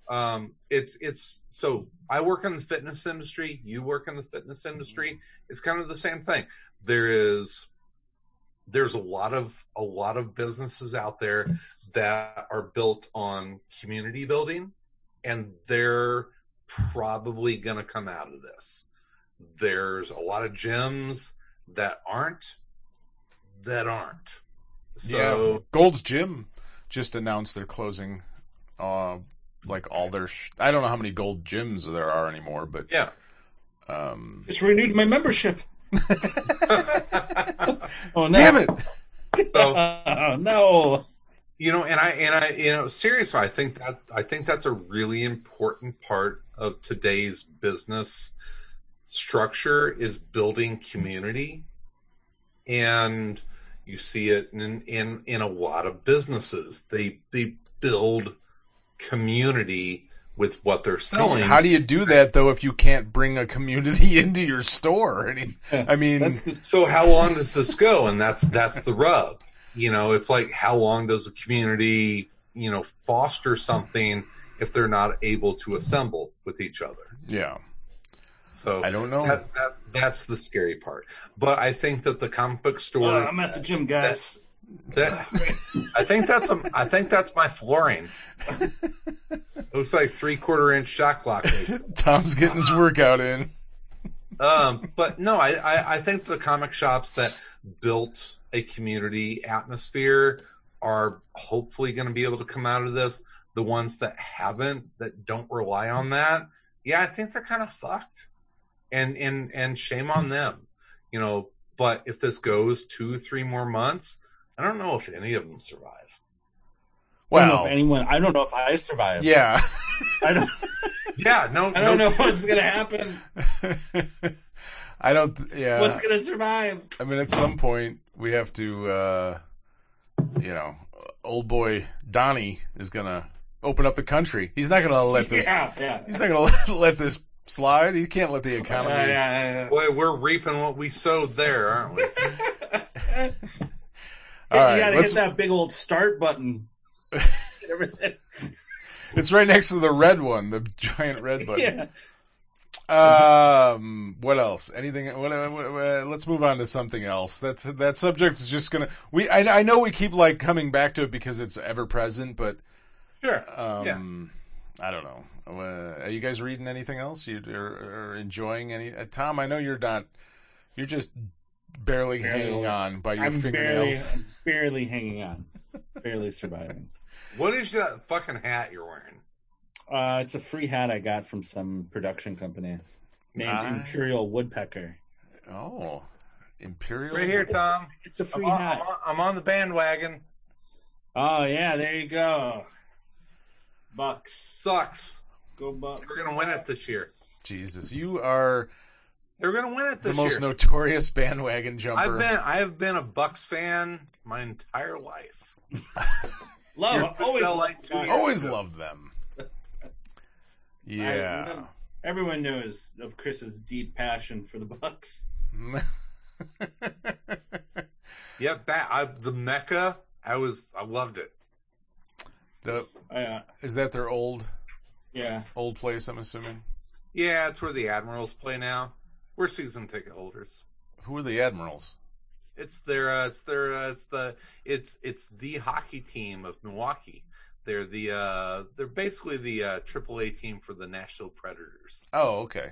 Um, it's it's so I work in the fitness industry. You work in the fitness industry. It's kind of the same thing. There is there's a lot of a lot of businesses out there that are built on community building and they're probably going to come out of this there's a lot of gyms that aren't that aren't so Gold's Gym just announced they're closing, uh, like all their. Sh- I don't know how many Gold Gyms there are anymore, but yeah um, Just renewed my membership. (laughs) Oh no! damn it! so (laughs) Oh no! You know and i and i you know seriously i think that i think that's a really important part of today's business structure is building community. And you see it in in in a lot of businesses. They they build community with what they're selling. How do you do that though if you can't bring a community (laughs) into your store? I (laughs) mean, I mean, That's the so how long does this go? And that's that's the rub you know it's like how long does a community you know foster something if they're not able to assemble with each other yeah, so I don't know. that, that, that's the scary part but i think that the comic book Uh, store I'm at the gym, guys. that i think that's a, i think that's my flooring It looks like three quarter inch shot clock Tom's getting his workout in. um, but no, I, I, I think the comic shops that built a community atmosphere are hopefully going to be able to come out of this. The ones that haven't, that don't rely on that, yeah, I think they're kind of fucked. And and and shame on them, you know. But if this goes two, three more months, I don't know if any of them survive. I don't know Well, if anyone. I don't know if I survive. yeah. I don't. (laughs) Yeah, no, I don't no, know what's gonna happen. (laughs) I don't. Yeah. What's gonna survive? I mean, at some point we have to, uh, you know, old boy Donnie is gonna open up the country. He's not gonna let (laughs) this. Yeah, yeah. He's not gonna let, (laughs) let this slide. He can't let the Yeah, economy. yeah, yeah. Boy, we're reaping what we sowed there, aren't we? (laughs) All you right, gotta let's- hit that big old start button. It's right next to the red one, the giant red button. yeah. Um, what else? Anything? What, what, what- let's move on to something else. That's that subject is just gonna. We I, I know we keep like coming back to it because it's ever present, but Sure. um, I don't know. Uh, are you guys reading anything else? You or, or enjoying any? Uh, Tom, I know you're not. You're just barely, Barely. hanging on by your I'm barely, fingernails. I'm barely hanging on, barely surviving. What is that fucking hat you're wearing? Uh, it's a free hat I got from some production company named Ah. Imperial Woodpecker. Oh, imperial. Right here, Tom. It's a I'm free on, hat. I'm on- I'm on the bandwagon. Oh yeah, there you go. Bucks, Sucks. go Bucks. We're gonna win it this year. Jesus, you are They're gonna win it the this most year. notorious bandwagon jumper. I've been I have been a Bucks fan my entire life. (laughs) Love, always, felt like two love- years. always loved them. Yeah. Everyone knows of Chris's deep passion for the Bucks. (laughs) Yeah, that I, the Mecca. I was I loved it. the Uh, is that their old yeah, old place? I'm assuming. Yeah, it's where the Admirals play now. We're season ticket holders. Who are the Admirals? It's their uh, it's their uh, it's the it's it's the hockey team of Milwaukee. They're the uh they're basically the uh AAA team for the Nashville Predators. Oh, okay.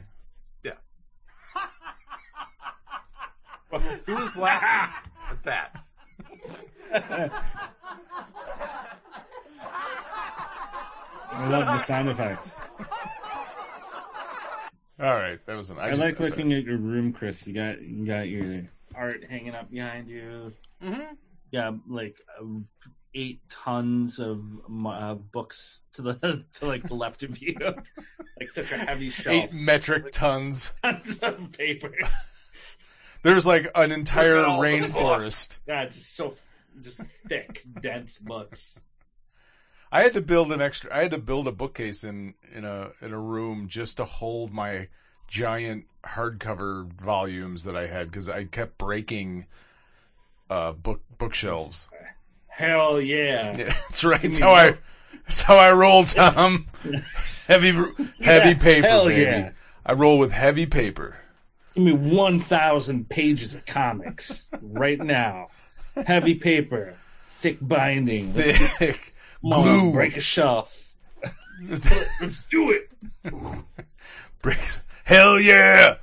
(laughs) Who was laughing at that? (laughs) I love the sound effects. (laughs) All right, that was an. I, I, just, like sorry. looking at your room, Chris. You got you got your art hanging up behind you. Mm-hmm. Yeah, like um, eight tons of uh, books to the (laughs) to like the left of you, (laughs) like such a heavy shelf. eight metric tons. (laughs) tons of paper. There's like an entire Look at all the rainforest. God, just so just thick, dense books. I had to build an extra. I had to build a bookcase in in a in a room just to hold my giant hardcover volumes that I had because I kept breaking uh book bookshelves. Hell yeah! (laughs) Yeah, that's right. That's how I. That's how I roll, Tom. (laughs) heavy, heavy Yeah, paper, hell baby. yeah. I roll with heavy paper. Give me one thousand pages of comics right now. Heavy paper, thick binding. Thick glue. break a shelf. (laughs) Let's do it. Bricks. Hell yeah!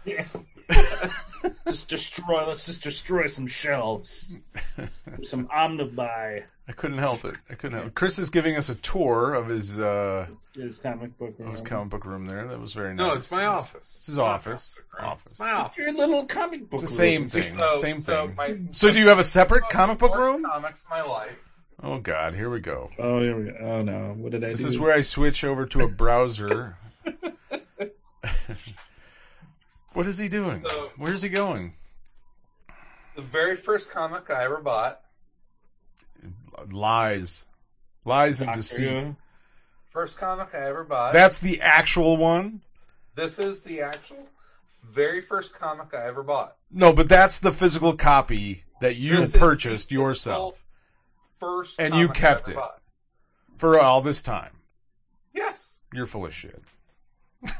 (laughs) Just destroy. Let's just destroy some shelves. (laughs) some omnibuy. I couldn't help it. I couldn't help it. Chris is giving us a tour of his uh His comic book. of his room. comic book room there. That was very nice. No, it's my office. It's his office. Office. My office. Your little comic book. It's the same room. thing. So, Same so thing. My, So do you have a separate comic book room? Comics, in my life. Oh God, here we go. Oh, here we go. Oh no! What did I This do? is where I switch over to a browser. (laughs) what is he doing? So- Where's he going? The very first comic I ever bought. Lies. Lies and Doctor deceit. Who. First comic I ever bought. That's the actual one? this is the actual very first comic I ever bought. No, but that's the physical copy that you This purchased physical yourself First, And you comic I kept ever it. bought. for all this time. Yes. You're full of shit. (laughs)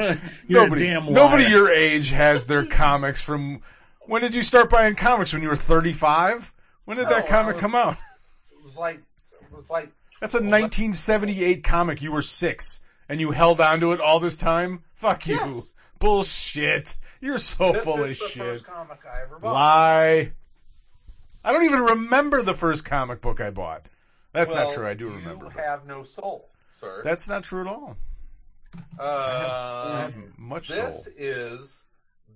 (laughs) You're nobody, a damn liar. nobody your age has their comics from. When did you start buying comics? When you were 35? When did No, that oh, I comic was- come out? It was like it was like That's a 1978 comic. You were six and you held on to it all this time. Fuck you. Yes. Bullshit. You're so This full is of the shit. first comic I ever bought. Lie. I don't even remember the first comic book I bought. That's not true. I do you remember. have no soul, sir. That's not true at all. Uh, much this soul. is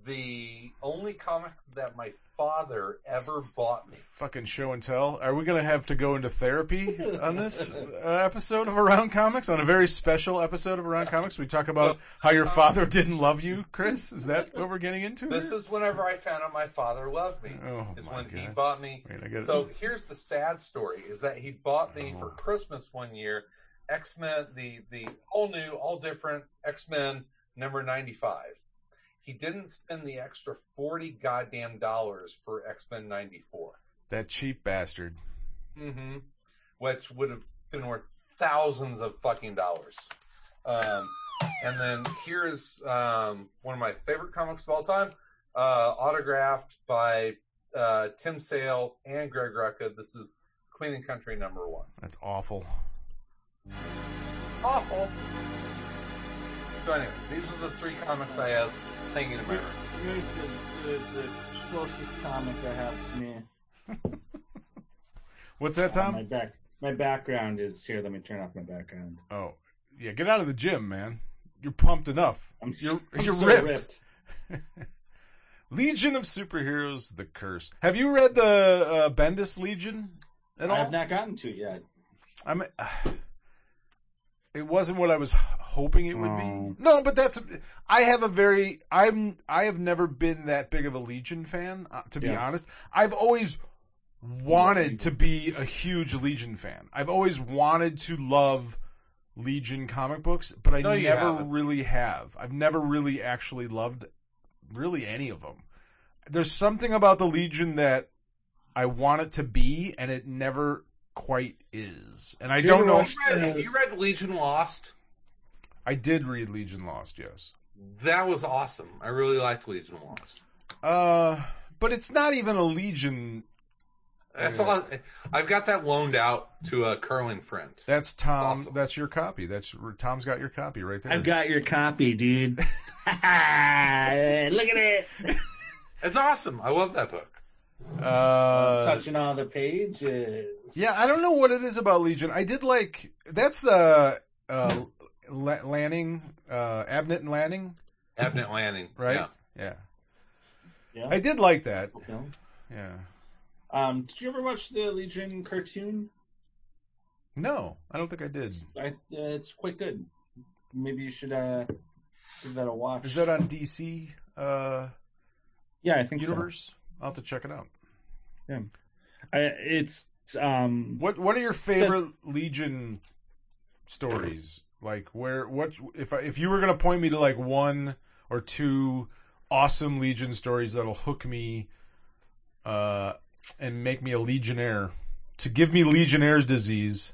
the only comic that my father ever bought me. Fucking show and tell. Are we going to have to go into therapy on this uh, episode of Around Comics? On a very special episode of Around Comics, we talk about how your father didn't love you, Chris? Is that (laughs) what we're getting into? This here? is whenever I found out my father loved me. Oh, is when he bought me. Wait, So here's the sad story: is that he bought me for Oh. Christmas one year X Men, the the all new, all different X Men number ninety five. He didn't spend the extra forty goddamn dollars for X Men ninety four. that cheap bastard. mm-hmm. which would have been worth thousands of fucking dollars. Um, and then here's um, one of my favorite comics of all time, uh, autographed by uh, Tim Sale and Greg Rucka. This is Queen and Country number one. That's awful. Awful. So anyway, these are the three comics I have hanging in my room. Here's the, the, the closest comic I have to me. (laughs) What's that, Uh, my back, my background is here. Let me turn off my background. Oh, yeah. Get out of the gym, man. You're pumped enough. I'm, You're, I'm you're so ripped. (laughs) Legion of Superheroes: The Curse. Have you read the uh, Bendis Legion at I all? have not gotten to it yet. I'm. (sighs) It wasn't what I was hoping it would Oh. be. No, but that's. I have a very. I'm. I have never been that big of a Legion fan. Uh, to be Yeah. honest, I've always wanted to be a huge Legion fan. I've always wanted to love Legion comic books, but I No, never haven't. really have. I've never really actually loved really any of them. There's something about the Legion that I want it to be, and it never quite is. And I You don't ever know. watch- You read, you read Legion Lost? I did read Legion Lost, yes. That was awesome. I really liked Legion Lost. Uh, but it's not even a Legion. That's all. I, I've got that loaned out to a curling friend. That's Tom. Awesome. That's your copy. That's Tom's got your copy right there. I've got your copy, dude. (laughs) (laughs) Look at it. It's awesome. I love that book. Uh, touching all the pages. yeah, I don't know what it is about Legion. I did like that's the uh, Lanning, uh, Abnett and Lanning, Abnett Lanning. right? Yeah. Yeah. Yeah. I did like that. Film. Yeah. Um, did you ever watch the Legion cartoon? No, I don't think I did. I, uh, it's quite good. Maybe you should uh, give that a watch. Is that on DC uh, yeah, I think so. universe? I'll have to check it out. I, it's um What What are your favorite Legion stories? Like where what if I, if you were gonna point me to like one or two awesome Legion stories that'll hook me, uh, and make me a Legionnaire to give me Legionnaire's disease.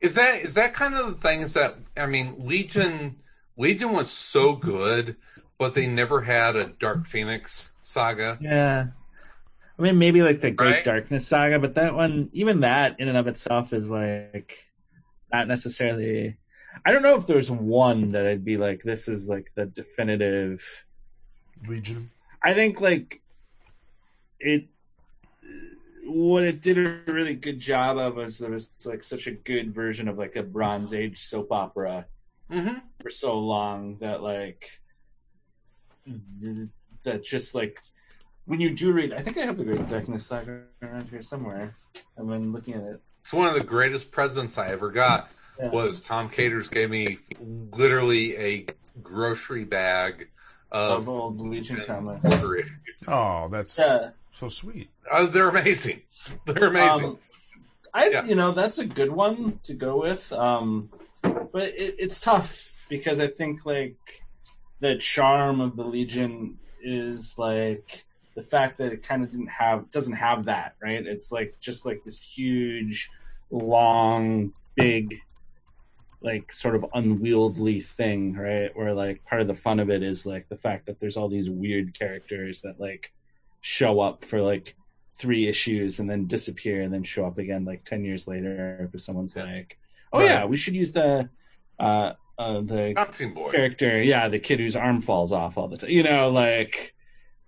Is that is that kind of the things that I mean? Legion Legion was so good, but they never had a Dark Phoenix saga. yeah. I mean, maybe like the Great Right? Darkness saga, but that one, even that in and of itself, is like not necessarily. I don't know if there's one that I'd be like, this is like the definitive. Legion. I think like it what it did a really good job of was there was like such a good version of like a Bronze Age soap opera hmm for so long that like that just like when you do read I think I have the Great Darkness Saga around here somewhere. I've been looking at it. It's one of the greatest presents I ever got. Yeah. Was Tom Caters gave me literally a grocery bag of of old Legion comics. Oh, that's Yeah. so sweet. Oh, they're amazing. They're amazing. Um, I, Yeah. you know, that's a good one to go with. Um, but it, it's tough because I think like the charm of the Legion is like the fact that it kind of didn't have doesn't have that right. It's like just like this huge, long, big, like sort of unwieldy thing, right? Where like part of the fun of it is like the fact that there's all these weird characters that like show up for like three issues and then disappear and then show up again like 10 years later because someone's Yeah. like oh Right. yeah we should use the uh, uh the Bouncing boy. character yeah the kid whose arm falls off all the time you know like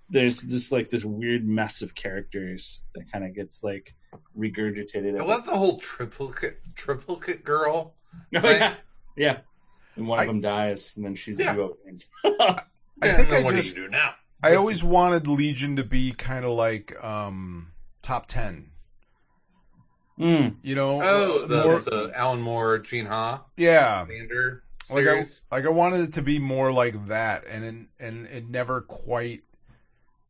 there's just like this weird mess of characters that kind of gets like regurgitated I love the whole triplicate triplicate girl. (laughs) oh, yeah yeah and one I- of them dies and then she's Yeah. duo against (laughs) I Yeah, think and then I what just do you do now? I always wanted Legion to be kind of like um top ten. mm. You know? Oh, the, more, the Alan Moore, Gene Ha, yeah. Zander Like I, like I wanted it to be more like that, and it, and it never quite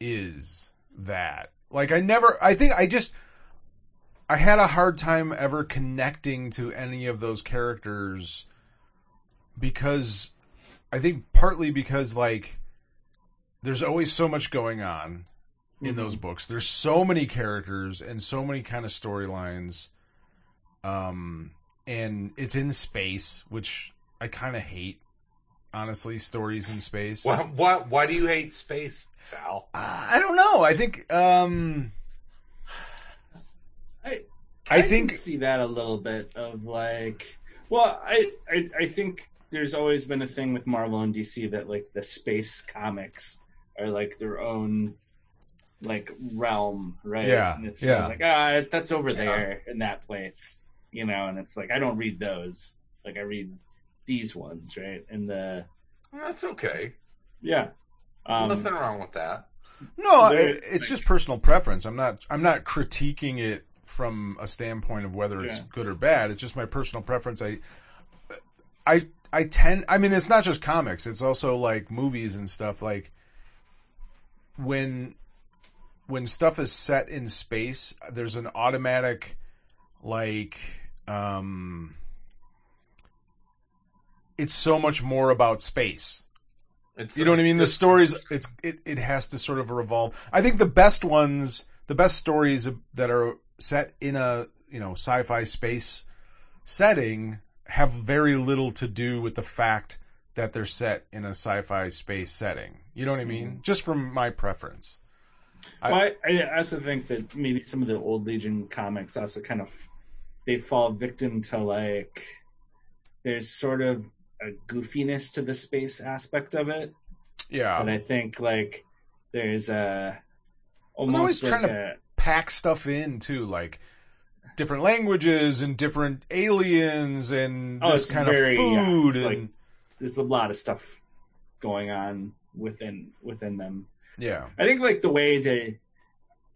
is that. Like I never, I think I just, I had a hard time ever connecting to any of those characters because I think partly because like there's always so much going on in Mhm. those books. There's so many characters and so many kind of storylines. Um and it's in space, which I kind of hate honestly, stories in space. Why, why, why do you hate space, Sal? Uh, I don't know. I think um I I can think see that a little bit of like well I, I I think there's always been a thing with Marvel and DC that like the space comics are like their own like realm right Yeah, and it's yeah. like ah that's over Yeah. there in that place you know and it's like I don't read those like I read these ones right and the That's okay. yeah um, Nothing wrong with that. No, I- There- it's just personal preference. I'm not I'm not critiquing it from a standpoint of whether it's Yeah. good or bad. It's just my personal preference. I I I tend I mean it's not just comics, it's also like movies and stuff like when when stuff is set in space, there's an automatic like um it's so much more about space It's you know what I mean? The stories, it's it, it has to sort of revolve. I think the best ones, the best stories that are set in a you know sci-fi space setting have very little to do with the fact that they're set in a sci-fi space setting. You know what I mean? Mm-hmm. Just from my preference. Well, I, I also think that maybe some of the old Legion comics also kind of they fall victim to like there's sort of a goofiness to the space aspect of it, Yeah, and I think like there's a they're always like trying a pack stuff in too, like different languages and different aliens and Oh, this kind very, of yeah, food it's and like- There's a lot of stuff going on within within them. yeah. I think like the way to,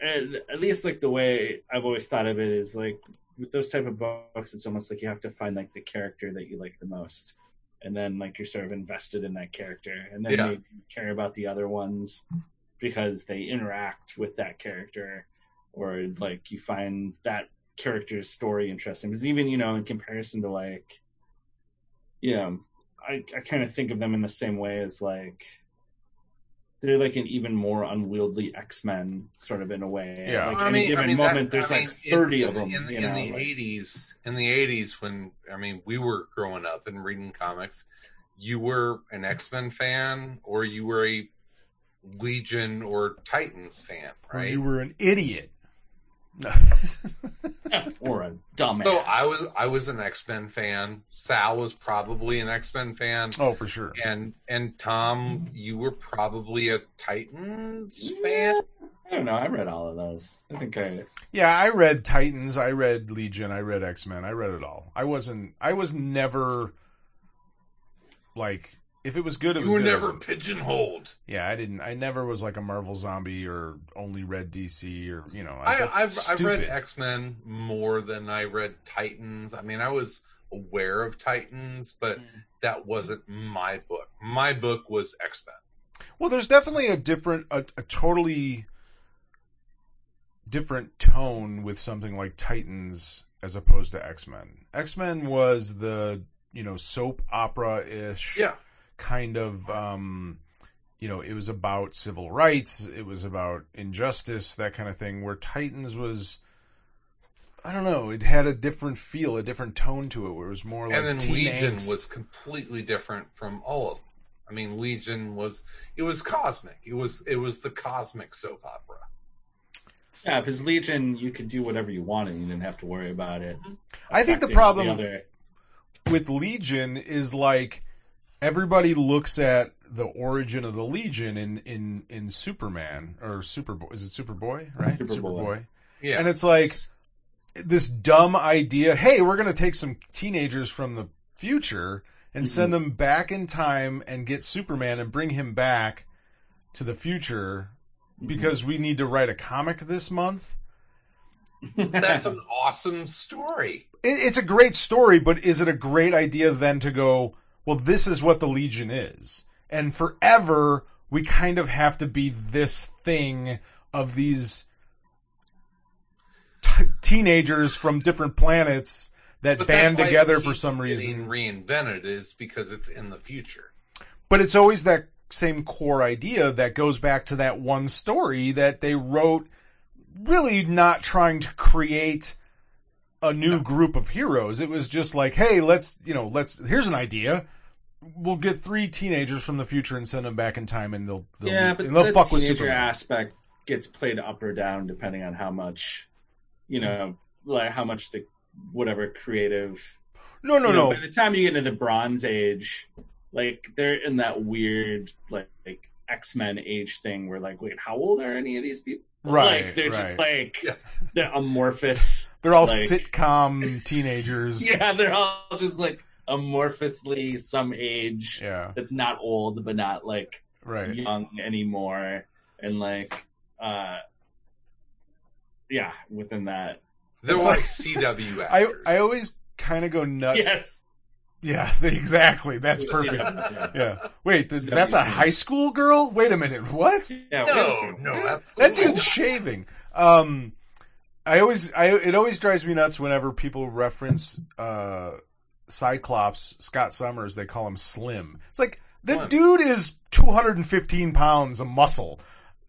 at least like the way I've always thought of it is like with those type of books, it's almost like you have to find like the character that you like the most, and then like you're sort of invested in that character, and then Yeah. you care about the other ones because they interact with that character, or like you find that character's story interesting. Because even you know in comparison to like, you know, I I kind of think of them in the same way as like they're like an even more unwieldy X Men, sort of in a way. Yeah. Like I any mean, given I mean, moment, that- there's I like mean, thirty in, of them. in, you in know, the like- eighties. In the eighties, when I mean we were growing up and reading comics, you were an X Men fan or you were a Legion or Titans fan, Or right? You were an idiot. No. or a dumbass. So I was I was an X Men fan. Sal was probably an X Men fan, oh, for sure. and and Tom, you were probably a Titans fan. I don't know. I read all of those. I think I. Yeah, I read Titans, I read Legion, I read X Men, I read it all. I wasn't. I was never like if it was good, it was You were good. Never pigeonholed. Yeah, I didn't. I never was like a Marvel zombie or only read DC or you know. I, that's I've, I've read. X Men more than I read Titans. I mean, I was aware of Titans, but Mm. that wasn't my book. My book was X Men. Well, there's definitely a different, a, a totally different tone with something like Titans as opposed to X Men. X Men was the you know soap opera ish Yeah, kind of um you know it was about civil rights it was about injustice that kind of thing where titans was i don't know it had a different feel a different tone to it where it was more like and then Legion angst. was completely different from all of them. I mean, Legion was it was cosmic. It was it was the cosmic soap opera. Yeah, because Legion, you could do whatever you wanted. You didn't have to worry about it. i think the affecting problem other- with legion is like everybody looks at the origin of the legion in in in superman or superboy is it superboy right Superboy. Yeah, And it's like this dumb idea hey, we're going to take some teenagers from the future and send mm-hmm. them back in time and get Superman and bring him back to the future mm-hmm. because we need to write a comic this month. that's an awesome story. It, it's a great story, but is it a great idea then to go, well, this is what the Legion is? And forever, we kind of have to be this thing of these t- teenagers from different planets that But band that's why it together for some reason. reinvented is because it's in the future. But it's always that same core idea that goes back to that one story that they wrote, really not trying to create a new group of heroes. It was just like, hey, let's, you know, let's, here's an idea. We'll get three teenagers from the future and send them back in time and they'll, they'll, yeah, but and they'll the fuck with teenager Superman. aspect gets played up or down depending on how much, you know, like how much the whatever creative. No, no, you know, no. By the time you get into the Bronze Age, like they're in that weird like, like X Men age thing where like, wait, how old are any of these people? Right, like they're right. just like Yeah. they're amorphous. They're all like- sitcom (laughs) teenagers. Yeah, they're all just like amorphously some age Yeah, that's not old but not like right. young anymore and like uh yeah within that They're like, like- CW (laughs) I, actors. I always kind of go nuts. yes Yeah, (laughs) exactly. That's perfect. yeah, Yeah. Wait, th- that's a high school girl? Wait a minute. What? yeah no, no, absolutely. That dude's shaving. Um, I always, I it always drives me nuts whenever people reference uh, Cyclops, Scott Summers. They call him Slim. It's like the Slim. dude is 215 pounds of muscle.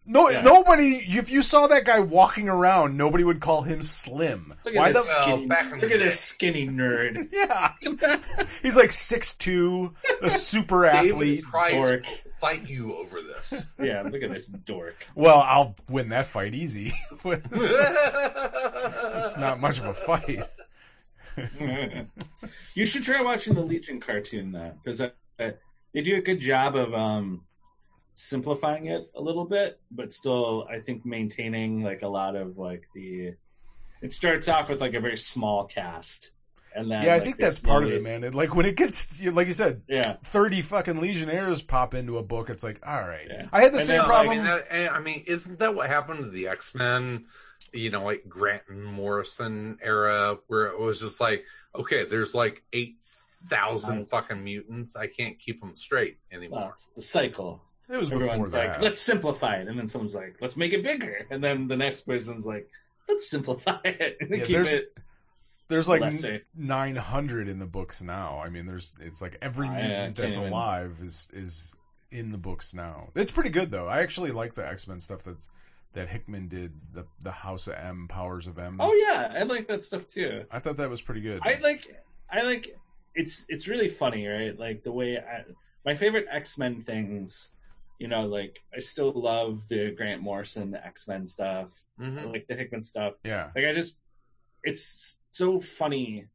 No, Yeah. nobody. If you saw that guy walking around, nobody would call him slim. look at Why this the? Well, skinny, back look at this skinny nerd (laughs) Yeah, he's like 6'2", a super David athlete. Price dork. will fight you over this. (laughs) yeah look at this dork Well, I'll win that fight easy. (laughs) it's not much of a fight. you should try watching the legion cartoon though because they do a good job of um simplifying it a little bit, but still, I think maintaining like a lot of like the. It starts off with like a very small cast, and then yeah, I think that's part of it, man. It, like when it gets, like you said, Yeah, thirty fucking Legionnaires pop into a book. It's like, all right. Yeah. I had the And same then- No, I problem. mean, that, I mean, isn't that what happened to the X Men? You know, like Grant and Morrison era, where it was just like, okay, there's like eight thousand fucking mutants. I can't keep them straight anymore. it's the cycle. it was before Everyone's that. like, let's simplify it, and then someone's like, let's make it bigger, and then the next person's like, let's simplify it and Yeah, keep it There's like nine hundred in the books now. I mean, there's it's like every mutant that's even- alive is is in the books now. It's pretty good though. I actually like the X Men stuff that's that Hickman did the the House of M, Powers of M. Oh yeah, I like that stuff too. I thought that was pretty good. I like I like it's it's really funny, right? Like the way I, my favorite X Men things, you know, like I still love the Grant Morrison X Men stuff, hmm I like the Hickman stuff. yeah, Like I just, it's so funny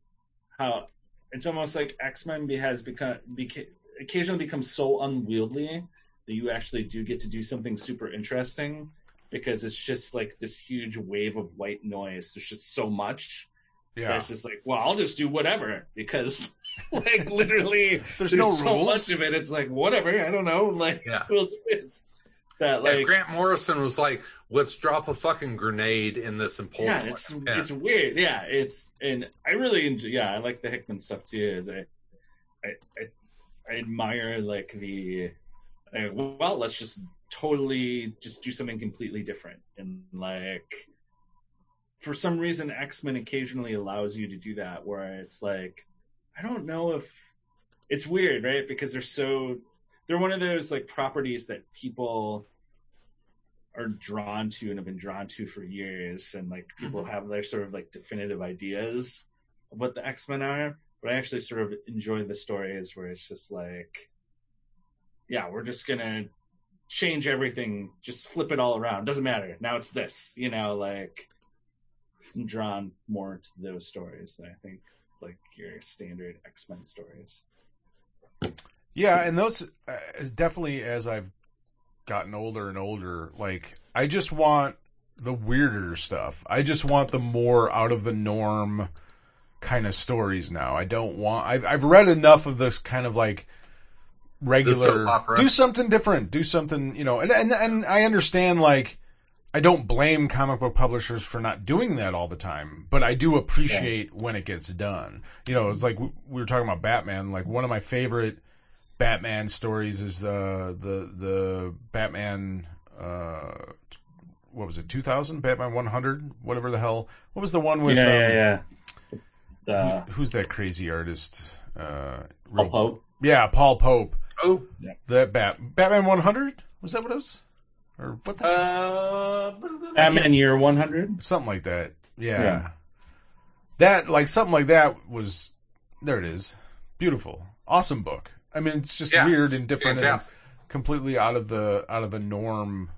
how it's almost like X Men has become beca- occasionally becomes so unwieldy that you actually do get to do something super interesting because it's just like this huge wave of white noise. There's just so much. yeah. it's just like, well, I'll just do whatever because, (laughs) like, literally, There's there's, no so rules. much of it. It's like, whatever, I don't know, like, Yeah. we'll do this. That Yeah, Grant Morrison was like, let's drop a fucking grenade in this and pull yeah, it's Yeah. it's weird. Yeah, it's and I really enjoy. Yeah, I like the Hickman stuff too. Is I, I, I, I admire like the, like, well, let's just totally just do something completely different and like. For some reason, X Men occasionally allows you to do that, where it's like, I don't know if it's weird, right? Because they're so they're one of those like properties that people are drawn to and have been drawn to for years and like people have their sort of like definitive ideas of what the x-men are but i actually sort of enjoy the stories where it's just like yeah we're just gonna change everything just flip it all around doesn't matter now it's this you know like i'm drawn more to those stories than i think like your standard x-men stories. Yeah, and those uh, definitely as I've gotten older and older, like I just want the weirder stuff. I just want the more out of the norm kind of stories now. I don't want. I've I've read enough of this kind of like regular. Do something different. Do something you know. And and and I understand like. I don't blame comic book publishers for not doing that all the time, but I do appreciate when it gets done. You know, it's like we were talking about Batman. Like one of my favorite Batman stories is uh, the the Batman. Uh, what was it? Two thousand Batman one hundred, whatever the hell. What was the one with? yeah um, yeah yeah the who- who's that crazy artist? Uh, Paul real- Pope. Yeah, Paul Pope. oh, yeah. That Bat Batman one hundred was that what it was? Or what the uh, Batman Year 100. something like that. Yeah. Yeah. That like something like that was there it is. Beautiful. Awesome book. I mean it's just yeah, weird and different and completely out of the out of the norm.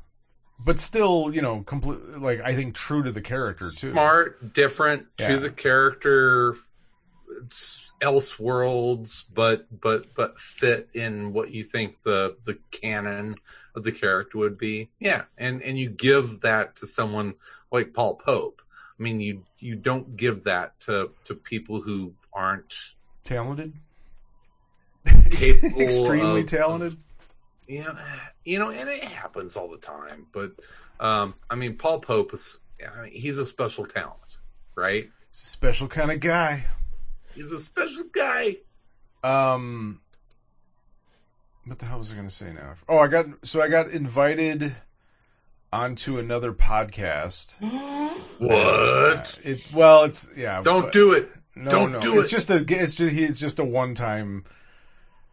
But still, you know, complete like I think true to the character too. smart, different Yeah. to the character, it's Elseworlds, but but but fit in what you think the the canon of the character would be. Yeah, and and you give that to someone like Paul Pope. I mean, you you don't give that to to people who aren't Talented. Capable Extremely of- talented. you know, you know, and it happens all the time. But um, I mean, Paul Pope is I mean, he's a special talent, right? Special kind of guy. He's a special guy. Um, what the hell was I going to say now? Oh, I got so I got invited onto another podcast. (gasps) What? It well, it's yeah. Don't but- do it. No, don't no. do it's it. just a. It's just it's just a one time.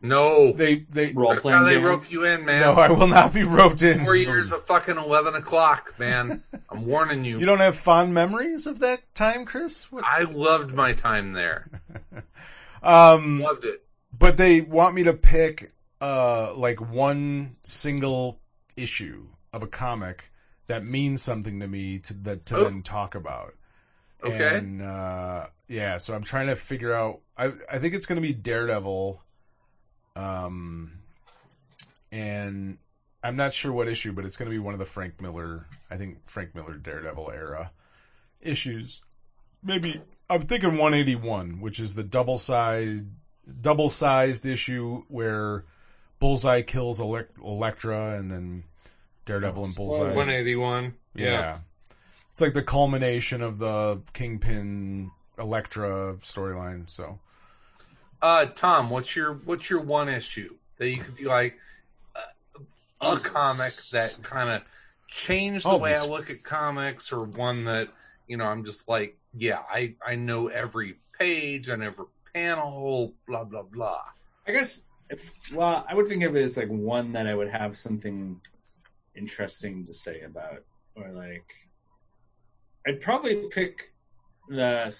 No. They they. Role That's how they game. rope you in, man. No, I will not be roped in. Four years of fucking eleven o'clock, man. (laughs) I'm warning you. You don't have fond memories of that time, Chris? What? I loved my time there. (laughs) Um, Loved it. but they want me to pick uh like one single issue of a comic that means something to me to that to Oh. then talk about. Okay. And uh yeah, so I'm trying to figure out I I think it's going to be Daredevil um and I'm not sure what issue, but it's going to be one of the Frank Miller, I think Frank Miller Daredevil era issues. Maybe I'm thinking 181, which is the double sized double sized issue where Bullseye kills Elec- Elektra and then Daredevil and Bullseye. 181. Yeah. It's like the culmination of the Kingpin Elektra storyline, so Uh, Tom, what's your what's your one issue that you could be like uh, a comic that kind of changed the Oh, way I look at comics, or one that you know I'm just like, yeah, I I know every page and every panel, blah blah blah. I guess if well, I would think of it as like one that I would have something interesting to say about, or like I'd probably pick the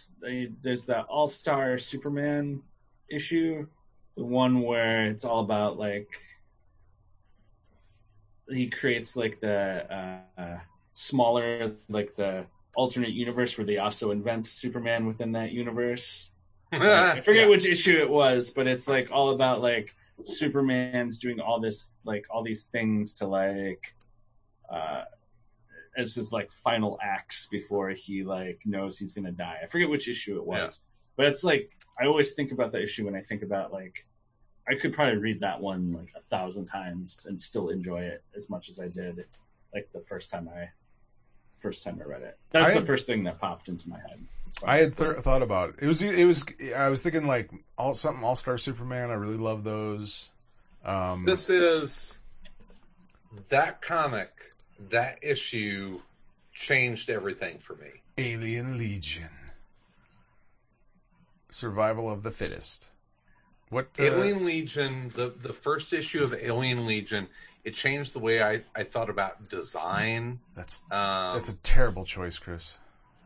there's the All Star Superman issue, the one where it's all about like he creates like the uh, smaller like the alternate universe where they also invent Superman within that universe. (laughs) I forget which issue it was, but it's like all about like Superman's doing all this like all these things to like uh as his like final acts before he like knows he's gonna die. I forget which issue it was. But it's like I always think about the issue when I think about like I could probably read that one like a thousand times and still enjoy it as much as I did like the first time I first time I read it. That's I the had- first thing that popped into my head. I had th- thought about it. It was it was I was thinking like all something All Star Superman. I really love those. Um, This is that comic, that issue changed everything for me. Alien Legion, Survival of the Fittest. What uh, Alien Legion, the the first issue of Alien Legion, it changed the way I, I thought about design. That's Um, that's a terrible choice, Chris.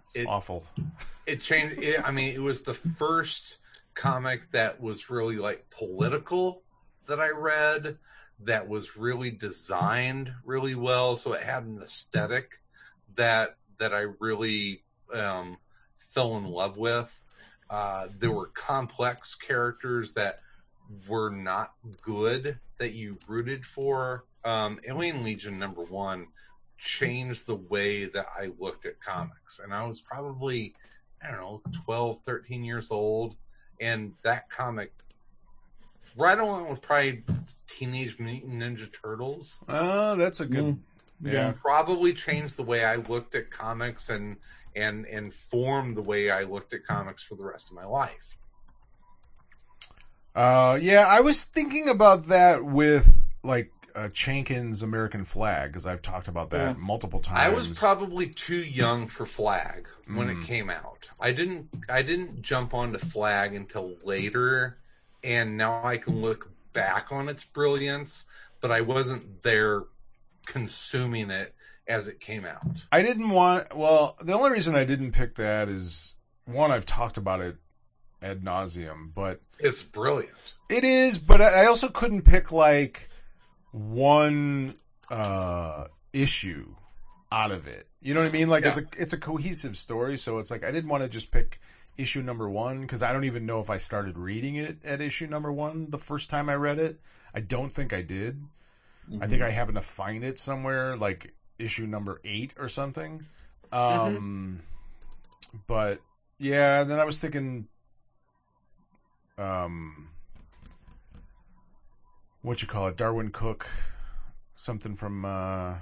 It's it- awful. (laughs) it changed. It, I mean, it was the first comic that was really like political that I read. That was really designed really well, so it had an aesthetic that that I really um, fell in love with. Uh, there were complex characters that were not good that you rooted for. Um, Alien Legion number one changed the way that I looked at comics, and I was probably I don't know 12, 13 years old, and that comic right along with probably Teenage Mutant Ninja Turtles Oh, that's a good. Mm. yeah. probably changed the way I looked at comics and and and formed the way I looked at comics for the rest of my life. Uh, yeah, I was thinking about that with like uh, Chaykin's American Flagg because I've talked about that Yeah. multiple times. I was probably too young for Flagg when Mm. it came out. I didn't I didn't jump onto Flagg until later and now I can look back on its brilliance, but I wasn't there consuming it as it came out. I didn't want. Well, the only reason I didn't pick that is one I've talked about it ad nauseum, but It's brilliant. it is. But I also couldn't pick like one uh issue out of it. You know what I mean? Like it's a it's a cohesive story, so it's like I didn't want to just pick issue number one because I don't even know if I started reading it at issue number one the first time I read it. I don't think I did. I think I happened to find it somewhere, like issue number eight or something. Um, but yeah, then I was thinking, um, what you call it, Darwyn Cooke, something from uh,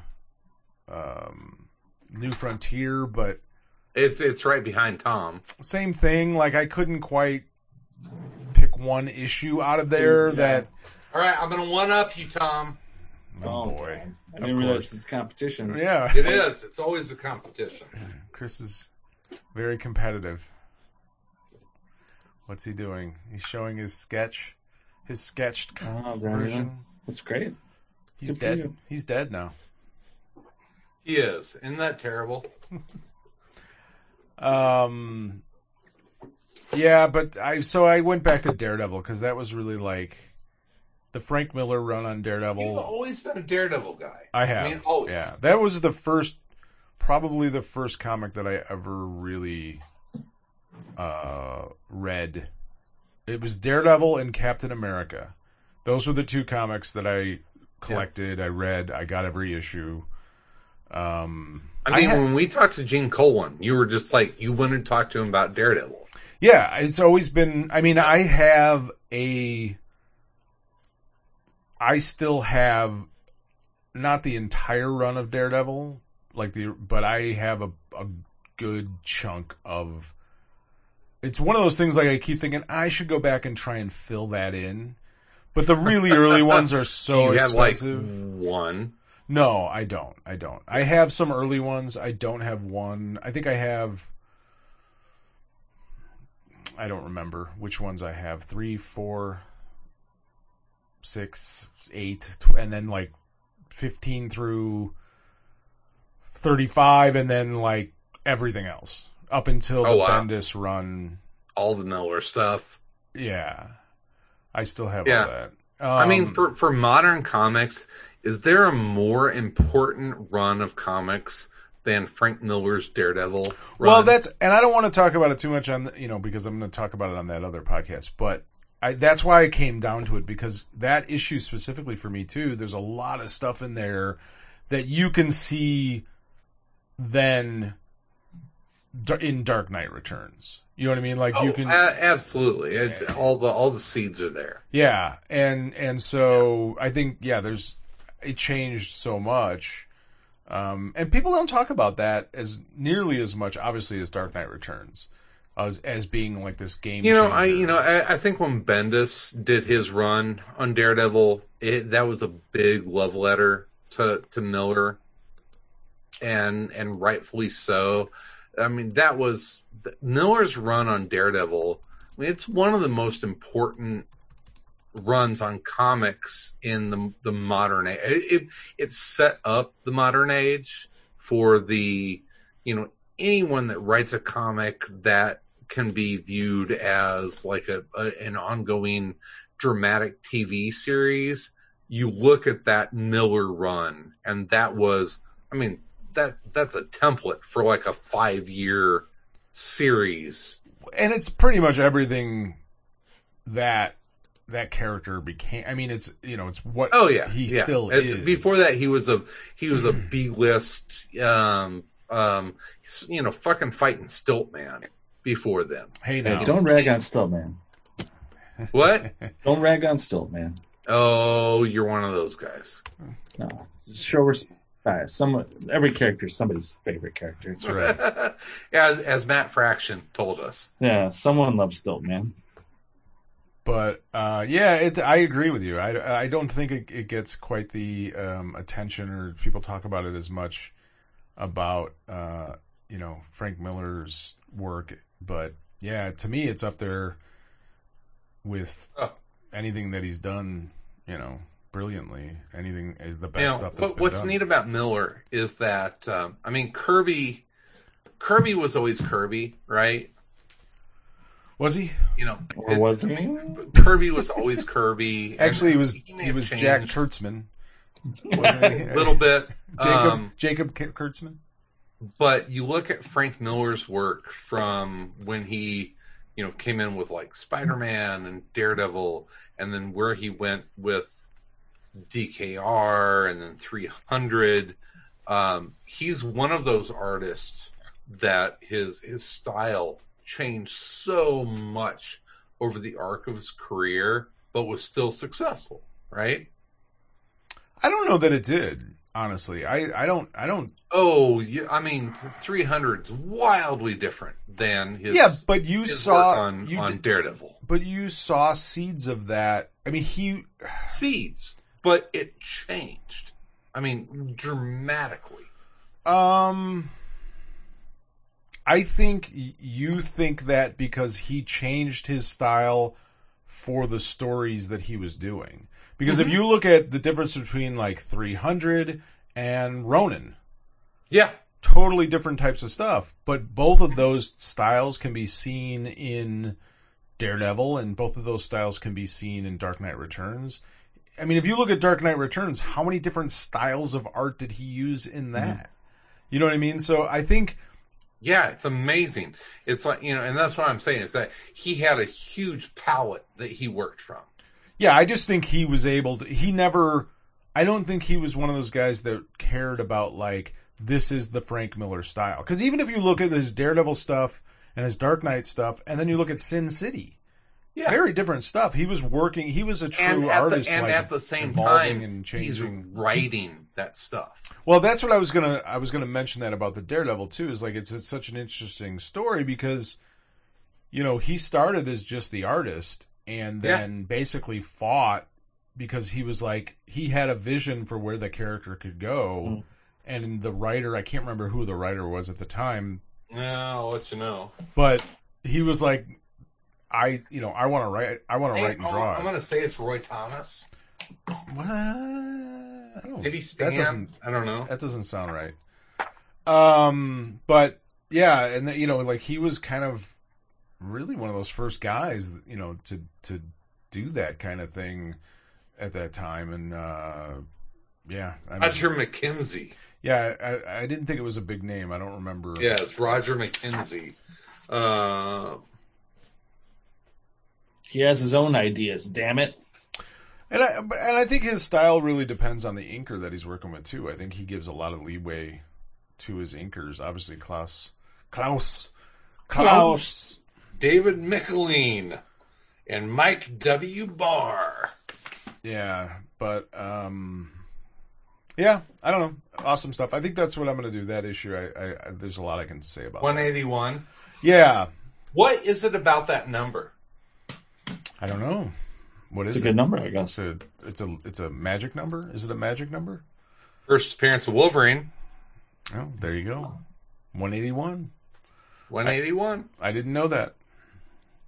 um, New Frontier, but It's it's right behind Tom. same thing. Like I couldn't quite pick one issue out of there Yeah. that. All right, I'm gonna one up you, Tom. Oh, boy. God. I Of didn't realize course. it's competition. Yeah. It is. It's always a competition. (clears throat) Chris is very competitive. What's he doing? He's showing his sketch, his sketched. Oh, Version. is. That's great. He's good dead. He's dead now. He is. Isn't that terrible? (laughs) Um. Yeah, but I so I went back to Daredevil because that was really like the Frank Miller run on Daredevil. You've always been a Daredevil guy. I have. I mean, always. Yeah, that was the first, probably the first comic that I ever really uh, read. It was Daredevil and Captain America. Those were the two comics that I collected. I read. I got every issue. Um, I mean, had- when we talked to Gene Colan, you were just like you went and talked to him about Daredevil. Yeah, it's always been. I mean, I have a. I still have not the entire run of Daredevil, like the, but I have a a good chunk of. It's one of those things like I keep thinking I should go back and try and fill that in, but the really early (laughs) ones are so you have like expensive. one. No, I don't. I don't. I have some early ones. I don't have one. I think I have. I don't remember which ones I have. Three, four, six, eight, tw- and then like fifteen through thirty-five, and then like everything else up until Oh, the wow. Bendis run. all the Miller stuff. Yeah, I still have Yeah. all that. I mean, Um, for for modern comics, is there a more important run of comics than Frank Miller's Daredevil? Run? Well, that's and I don't want to talk about it too much on the, you know because I'm going to talk about it on that other podcast, but I, that's why I came down to it because that issue specifically for me too. There's a lot of stuff in there that you can see then in Dark Knight Returns. You know what I mean? Like Oh, you can, absolutely. It, all the all the seeds are there. yeah, and and so I think yeah, there's it changed so much. Um, and people don't talk about that as nearly as much, obviously, as Dark Knight Returns, as as being like this game. You know, I you know I, I think when Bendis did his run on Daredevil, it, that was a big love letter to to Miller, and and rightfully so. I mean, that was Miller's run on Daredevil. I mean, it's one of the most important runs on comics in the the modern age. It, it it set up the modern age for the you know anyone that writes a comic that can be viewed as like a, a an ongoing dramatic TV series. You look at that Miller run, and that was, I mean, that that's a template for like a five year series. and it's pretty much everything that that character became. I mean, it's you know, it's what. Oh yeah, he yeah. still It's- is. Before that, he was a he was a B list, um, um, you know, fucking fighting stilt man. Before then, Hey Hey, now, don't rag on Stilt, man. what? (laughs) Don't rag on Stilt, man. oh, you're one of those guys. No, just show respect. Some every character is somebody's favorite character. That's right. (laughs) as, as Matt Fraction told us. Yeah, someone loves Stilt, man. But uh, yeah, it, I agree with you. I, I don't think it, it gets quite the um, attention or people talk about it as much about uh, you know Frank Miller's work. But yeah, to me, it's up there with Oh. anything that he's done. You know, brilliantly. Anything is the You best know, stuff that's what, been what's done. neat about Miller is that um, I mean Kirby. Kirby was always Kirby, right? Was he? You know, Or it- was I he? mean, Kirby was always Kirby. Actually, he was may he have was Jack Kurtzman. A (laughs) little bit. Jacob um, Jacob Kurtzman. but you look at Frank Miller's work from when he, you know, came in with like Spider Man and Daredevil, and then where he went with DKR and then 300. Um, he's one of those artists that his his style changed so much over the arc of his career, but was still successful, right? I don't know that it did. Honestly, I, I don't I don't Oh, yeah, I mean, 300's wildly different than his. yeah, but you saw on, you on did, Daredevil but you saw seeds of that. I mean, he (sighs) seeds, but it changed. I mean, dramatically. um I think you think that because he changed his style for the stories that he was doing. Because if Mhm. you look at the difference between like 300 and Ronin, Yeah, totally different types of stuff, but both of those styles can be seen in Daredevil, and both of those styles can be seen in Dark Knight Returns. I mean, if you look at Dark Knight Returns, how many different styles of art did he use in that? You know what I mean? So I think, yeah, it's amazing. It's like you know, and that's what I'm saying is that he had a huge palette that he worked from. Yeah, I just think he was able to, he never I don't think he was one of those guys that cared about like this is the Frank Miller style. Because even if you look at his Daredevil stuff and his Dark Knight stuff, and then you look at Sin City, Yeah. very different stuff. He was working. He was a true at artist, the, and like, at the same time, and he's changing. writing that stuff. Well, that's what I was gonna. I was gonna mention that about the Daredevil too. Is like it's it's such an interesting story because, you know, he started as just the artist and Yeah. then basically fought because he was like he had a vision for where the character could go, Mm. and the writer I can't remember who the writer was at the time, Yeah, I'll let you know. but he was like, I you know I want to write I want to Hey, write and draw. I'm going to say it's Roy Thomas. What? I don't- Maybe that Stan. doesn't I don't know. That doesn't sound right. Um, but yeah, and the, you know, like he was kind of really one of those first guys, you know, to to do that kind of thing at that time, and uh, yeah, I mean, Roger McKenzie. yeah, I, I didn't think it was a big name. I don't remember. Yeah, it's Roger McKenzie. Uh, He has his own ideas. Damn it. and I and I think his style really depends on the inker that he's working with too. I think he gives a lot of leeway to his inkers. Obviously, Klaus, Klaus, Klaus. David Michelin and Mike W. Barr. Yeah, but um, yeah, I don't know. Awesome stuff. I think that's what I'm going to do. That issue, I, I, I there's a lot I can say about. that. 181. Yeah, What is it about that number? I don't know. What It's is a it? good number, I guess. It's a it's a it's a magic number. Is it a magic number? First appearance of Wolverine, Oh, there you go. 181. 181. I didn't know that.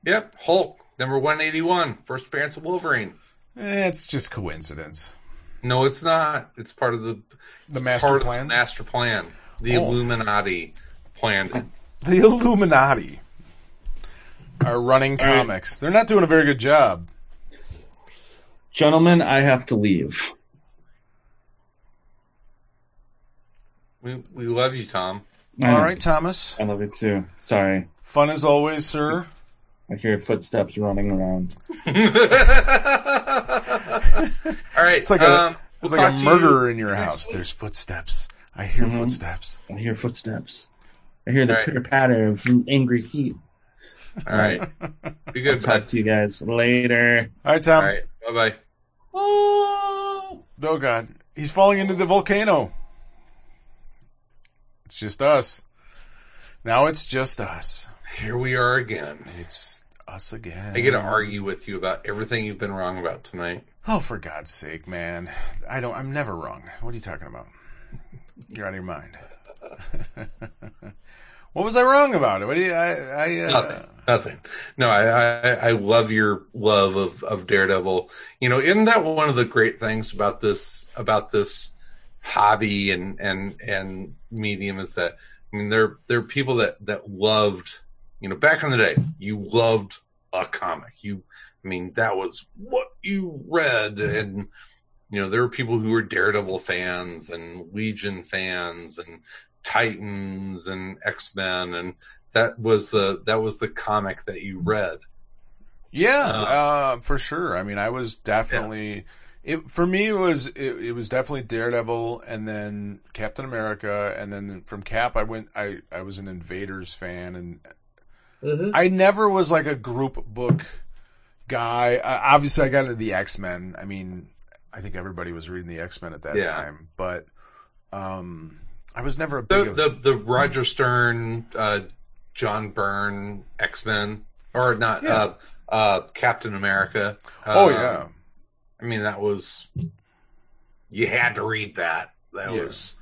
Yep, Hulk, number 181. First appearance of Wolverine. Eh, it's just coincidence. No, it's not. It's part of the The master part plan. Of the master plan. The Oh. Illuminati planned it. the Illuminati are running All right. comics. They're not doing a very good job. Gentlemen, I have to leave. We we love you, Tom. I All know. right, Thomas. I love you too. Sorry. Fun as always, sir. I hear footsteps running around. (laughs) All right, It's like a um, it's we'll like a murderer you in your house. There's footsteps. I hear Mhm. footsteps. I hear footsteps. I hear the All right. pitter patter of angry feet. All right, be good, Talk bud. to you guys later. All right, All Tom. right, bye bye. Oh. Oh God, he's falling into the volcano. It's just us. Now it's just us. Here we are again. It's us again. I get to argue with you about everything you've been wrong about tonight. Oh, for God's sake, man! I don't. I'm never wrong. What are you talking about? You're out of your mind. (laughs) what was I wrong about it? What do you? I. I uh, Nothing. Nothing. No, I, I I love your love of of Daredevil. You know, isn't that one of the great things about this about this hobby and and and medium is that I mean there there are people that that loved you know back in the day you loved a comic you I mean that was what you read and you know there were people who were Daredevil fans and Legion fans and Titans and X Men and that was the that was the comic that you read. Yeah, Uh, uh, for sure. I mean, I was definitely it for me. It was it, it was definitely Daredevil, and then Captain America, and then from Cap, I went. I I was an Invaders fan, and I never was like a group book guy. Uh, obviously, I got into the X Men. I mean, I think everybody was reading the X Men at that Yeah. time, but um, I was never a big. The of, the the Roger Stern, uh, John Byrne X Men, or not Yeah. uh, uh, Captain America. oh Uh, yeah, I mean that was you had to read that. That Yeah. was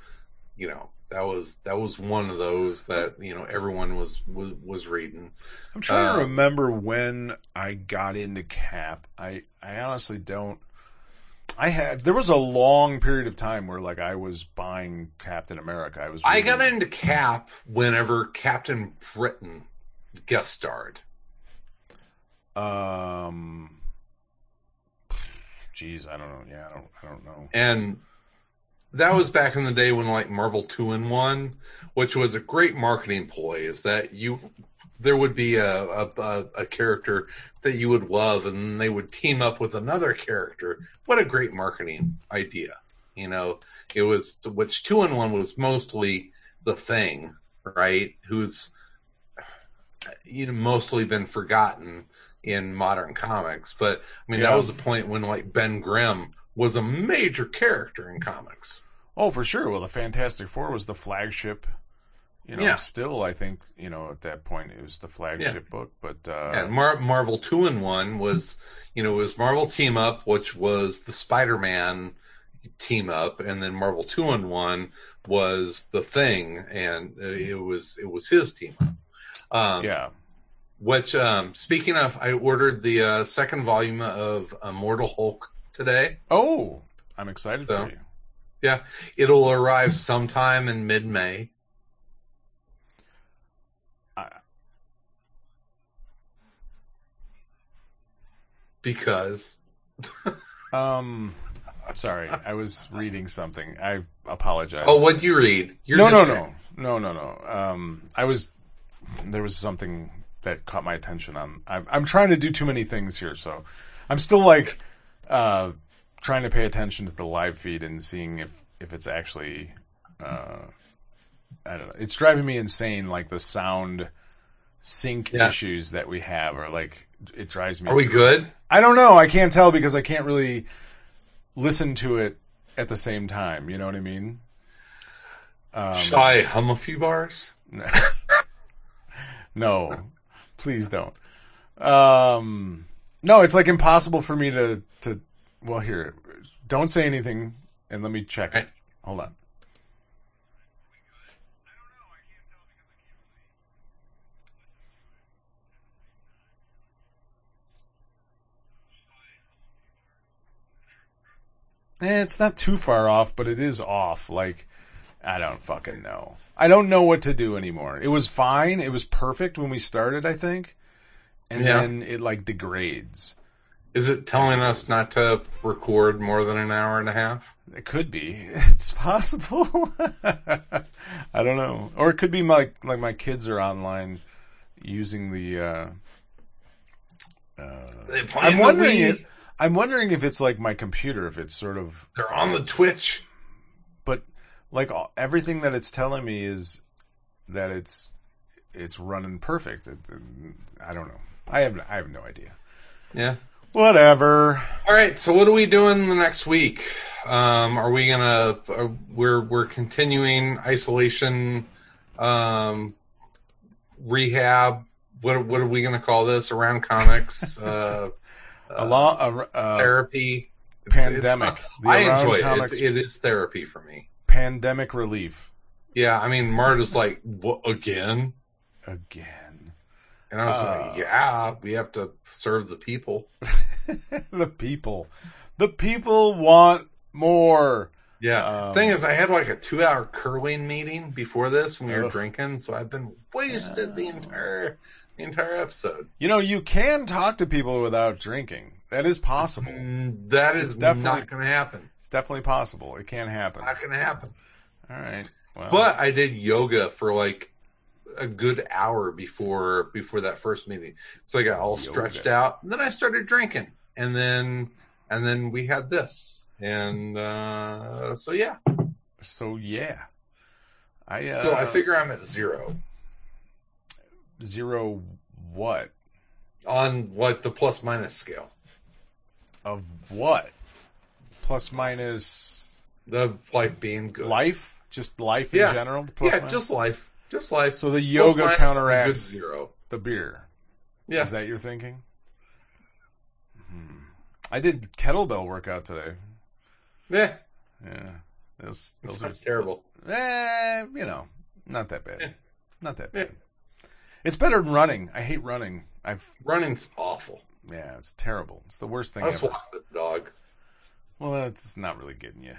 you know that was that was one of those that you know everyone was was, was reading. I'm trying uh, to remember when I got into Cap. I I honestly don't. I had there was a long period of time where like I was buying Captain America. I was. I got into Cap whenever Captain Britain guest starred. Um. Jeez, I don't know. Yeah, I don't. I don't know. and that was back in the day when like Marvel two in one, which was a great marketing ploy. Is that you? There would be a, a a character that you would love, and they would team up with another character. What a great marketing idea! You know, it was which two in one was mostly the thing, right? Who's you know mostly been forgotten in modern comics. But I mean, Yeah. that was the point when like Ben Grimm was a major character in comics. Oh, for sure. Well, the Fantastic Four was the flagship. You know, Yeah. still, I think, you know, at that point, it was the flagship book. But uh, and Mar- Marvel two in one was, you know, it was Marvel Team Up, which was the Spider Man team up, and then Marvel two in one was the Thing, and uh, it was it was his team up. Um, yeah, Which, um, speaking of, I ordered the uh, second volume of Immortal Hulk today. Oh, I'm excited So- for you. Yeah, it'll arrive sometime in mid May. I- Because (laughs) Um, sorry, I was reading something. I apologize. oh, what'd you read? You're no, no, no, no, no, no. Um, I was there was something that caught my attention. On I'm I'm trying to do too many things here, so I'm still like uh trying to pay attention to the live feed and seeing if if it's actually uh I don't know. It's driving me insane. Like the sound sync Yeah. issues that we have are like it drives me. Are we good? I don't know. I can't tell because I can't really listen to it at the same time. You know what I mean? Um, Shall I hum a few bars? (laughs) no, please don't. Um, no, it's like impossible for me to. Well, here, don't say anything, and let me check it. Hold on. Eh, it's not too far off, but it is off. Like, I don't fucking know. I don't know what to do anymore. It was fine. It was perfect when we started, I think. And Yeah. then it like degrades. Is it telling us not to record more than an hour and a half? It could be. (laughs) It's possible. (laughs) I don't know. Or it could be my like my kids are online using the uh play I'm wondering if I'm wondering if it's like my computer if it's sort of they're on the Twitch. but like all, everything that it's telling me is that it's it's running perfect. It, I don't know. I have I have no idea. Yeah. Whatever. All right. So what are we doing the next week? Um, are we gonna? Uh, we're we're continuing isolation, um, rehab. What what are we gonna call this around comics? (laughs) Uh, a long uh, uh, therapy. It's- pandemic. it's not- I enjoy it. It's, it is therapy for me. pandemic relief Yeah. I mean, Marta's like, what again? again. And I was Uh. like, yeah, we have to serve the people. (laughs) the people, the people want more. Yeah. Um, Thing is, I had like a two hour curling meeting before this when we were Ugh. drinking, so I've been wasted the entire the entire episode. You know, you can talk to people without drinking. That is possible. Mm, That It's is definitely- not going to happen. It's definitely possible. It can happen. Not going to happen. All right. Well, But I did yoga for like a good hour before before that first meeting, so I got all stretched out. And then I started drinking, and then and then we had this, and uh, so yeah. so yeah, I uh, So I figure I'm at zero zero what on what the plus minus scale. of what plus minus The life being good. life, just life Yeah. in general. Yeah, minus? just life. Just life. so the yoga counteracts the beer. Yeah. Is that your thinking? Hmm. I did kettlebell workout today. Yeah. Yeah, those, It's those are not terrible. Eh, you know, not that bad. Yeah. Not that Yeah. bad. It's better than running. I hate running. I've Running's awful. yeah, it's terrible. It's the worst thing I just ever. walk the dog. Well, that's not really getting you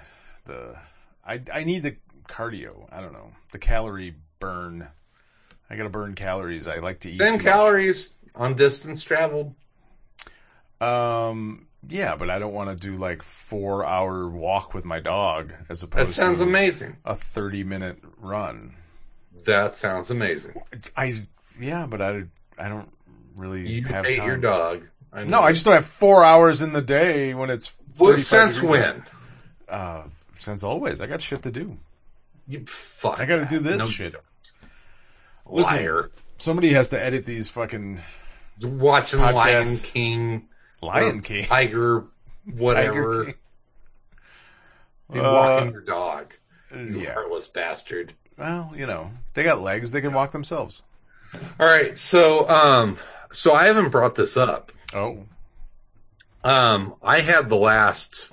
the. I I need the cardio. I don't know the calorie burn. I gotta burn calories. I like to eat Same too much. calories on distance traveled. Um, yeah, but I don't want to do like four hour walk with my dog as opposed That sounds to amazing. a thirty minute run. That sounds amazing. I yeah, but I I don't really You have hate time. your dog. I No, I just don't have four hours in the day when it's. 35 since when? Uh, Since always, I got shit to do. You fuck. I got to do this No, shit. Listen. Liar. Somebody has to edit these fucking Watching Lion. King, Lion King. Tiger, (laughs) whatever. Tiger King. And Uh, walking your dog. You yeah. heartless bastard. Well, you know, they got legs; they can walk themselves. All right, so um, so I haven't brought this up. Oh, Um, I had the last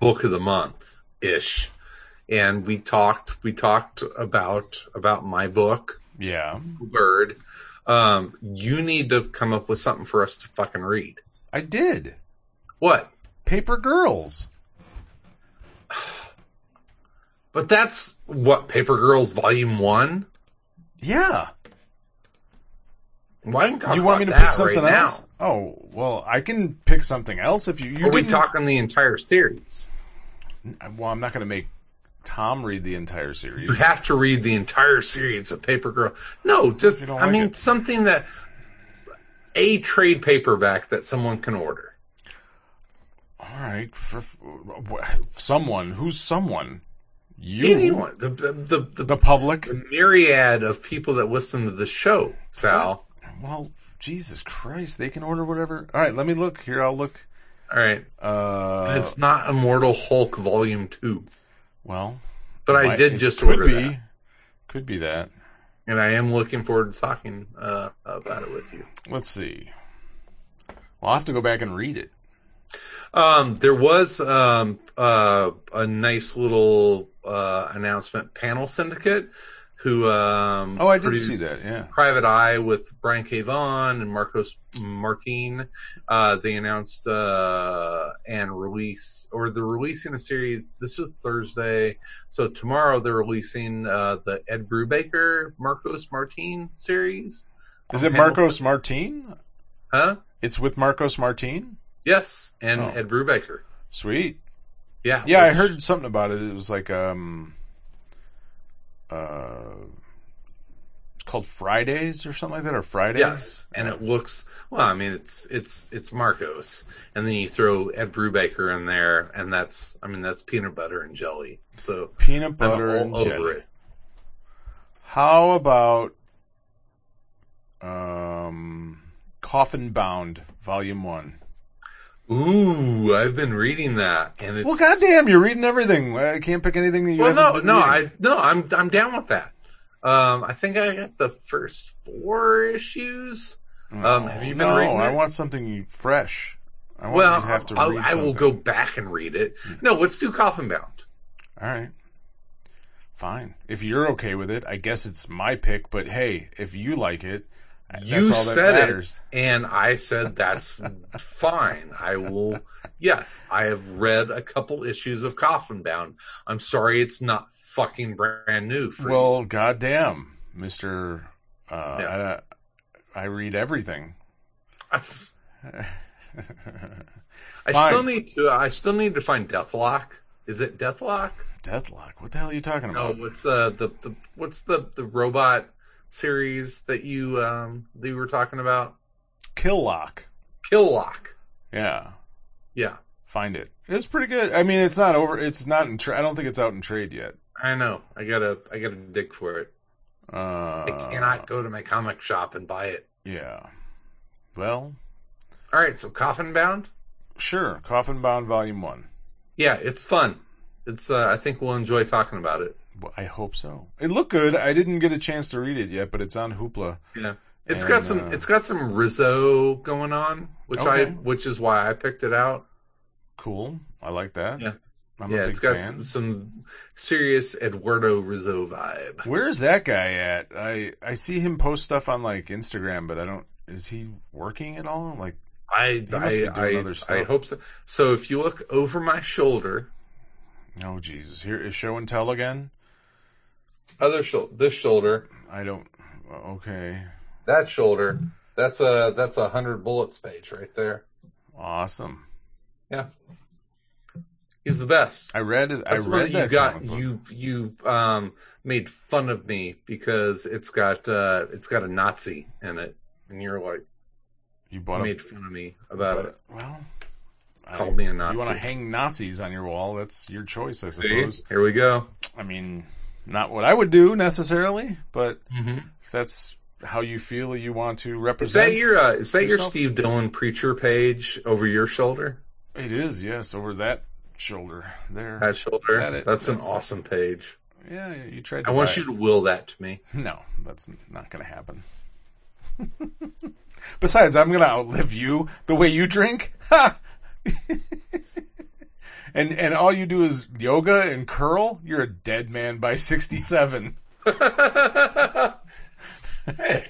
book of the month ish, and we talked. We talked about about my book, yeah. Bird. Um, you need to come up with something for us to fucking read. I did. What? Paper Girls. (sighs) But that's what Paper Girls Volume One. Yeah. Why don't you want me to pick something right else? Oh, well, I can pick something else if you. you? Are we talking the entire series? Well, I'm not going to make Tom read the entire series. You have to read the entire series of Paper Girl. No, just I like mean it. something that a trade paperback that someone can order. All right, for, for someone who's someone, you, Anyone, the the the, the, the public. the myriad of people that listen to the show, Sal. Well, Jesus Christ, they can order whatever. All right, let me look here. I'll look. All right, Uh, it's not Immortal Hulk Volume Two, well, but I did just could order be, that, could be that. and I am looking forward to talking uh, about it with you. Let's see. Well, I'll have to go back and read it. Um, there was um, uh, a nice little uh, announcement. Panel Syndicate, who um, Oh, I did see that. Yeah. Private Eye with Brian K. Vaughan and Marcos Martin. Uh, they announced uh, and release, or they're releasing a series. This is Thursday, so tomorrow they're releasing uh, the Ed Brubaker Marcos Martin series. Is it Marcos Martin? Huh? It's with Marcos Martin. Yes, and Oh. Ed Brubaker. Sweet. Yeah, Yeah, I heard something about it. It was like um, uh, it's called Fridays or something like that, or Fridays. Yes, and it looks well. I mean, it's it's it's Marcos, and then you throw Ed Brubaker in there, and that's I mean that's peanut butter and jelly. So peanut I'm butter all and over jelly. it. How about um, Coffin Bound Volume One? Ooh, I've been reading that, and it's Well, goddamn, you're reading everything. I can't pick anything that you. well, no, no, reading. I no, I'm I'm down with that. Um, I think I got the first four issues. Um, have you been no, reading I want something fresh. I want Well, to have to read I will go back and read it. No, let's do Coffin Bound. All right. Fine. If you're okay with it, I guess it's my pick, but hey, if you like it, You that's all that said matters. it, and I said that's (laughs) fine. I will. Yes, I have read a couple issues of Coffin Bound. I'm sorry, it's not fucking brand new for Well, goddamn, Mister. Uh, Yeah. I, I read everything. you. (laughs) I still need to. I still need to find Deathlock. Is it Deathlock? Deathlock. What the hell are you talking No, about? what's uh, the the what's the the robot series that you um that you were talking about? Kill Lock. Kill Lock. Yeah, Yeah, find it. It's pretty good. I mean, it's not over. It's not in. Tra- I don't think it's out in trade yet. I know. I gotta I gotta dig for it. Uh, I cannot go to my comic shop and buy it. Yeah. Well, All right, so Coffin Bound. sure. Coffin Bound Volume One. Yeah, it's fun. It's. Uh, I think we'll enjoy talking about it. Well, I hope so. It looked good. I didn't get a chance to read it yet, but it's on Hoopla. Yeah, it's And, got some. uh, It's got some Risso going on, which I which is why I picked it out. Cool. I like that. Yeah. I'm yeah, it's got some, some serious Eduardo Risso vibe. Where's that guy at? I I see him post stuff on like Instagram, but I don't. Is he working at all? Like, I He must be I, I, I hope so. So if you look over my shoulder, oh Jesus, here is show and tell again. Other shoulder, this shoulder, I don't. Okay, that shoulder, that's a that's a hundred bullets page right there. awesome. Yeah, he's the best. I read it. I That's read that you got. You you um made fun of me because it's got uh it's got a Nazi in it, and you're like you you bought made fun of me about it. Well, called me a Nazi. you want to hang Nazis on your wall, that's your choice, I See? suppose. Here we go. I mean, not what I would do necessarily, but Mm-hmm. if that's how you feel you want to Is represent. that your uh, is that your? Steve Dillon preacher page over your shoulder? It is, yes, over that shoulder there. That shoulder. That it- that's, an awesome page. yeah, you tried. To I want you it. to will that to me. (laughs) No, that's not going to happen. (laughs) Besides, I'm going to outlive you the way you drink. Ha! (laughs) and and all you do is yoga and curl. You're a dead man by 67. (laughs) hey.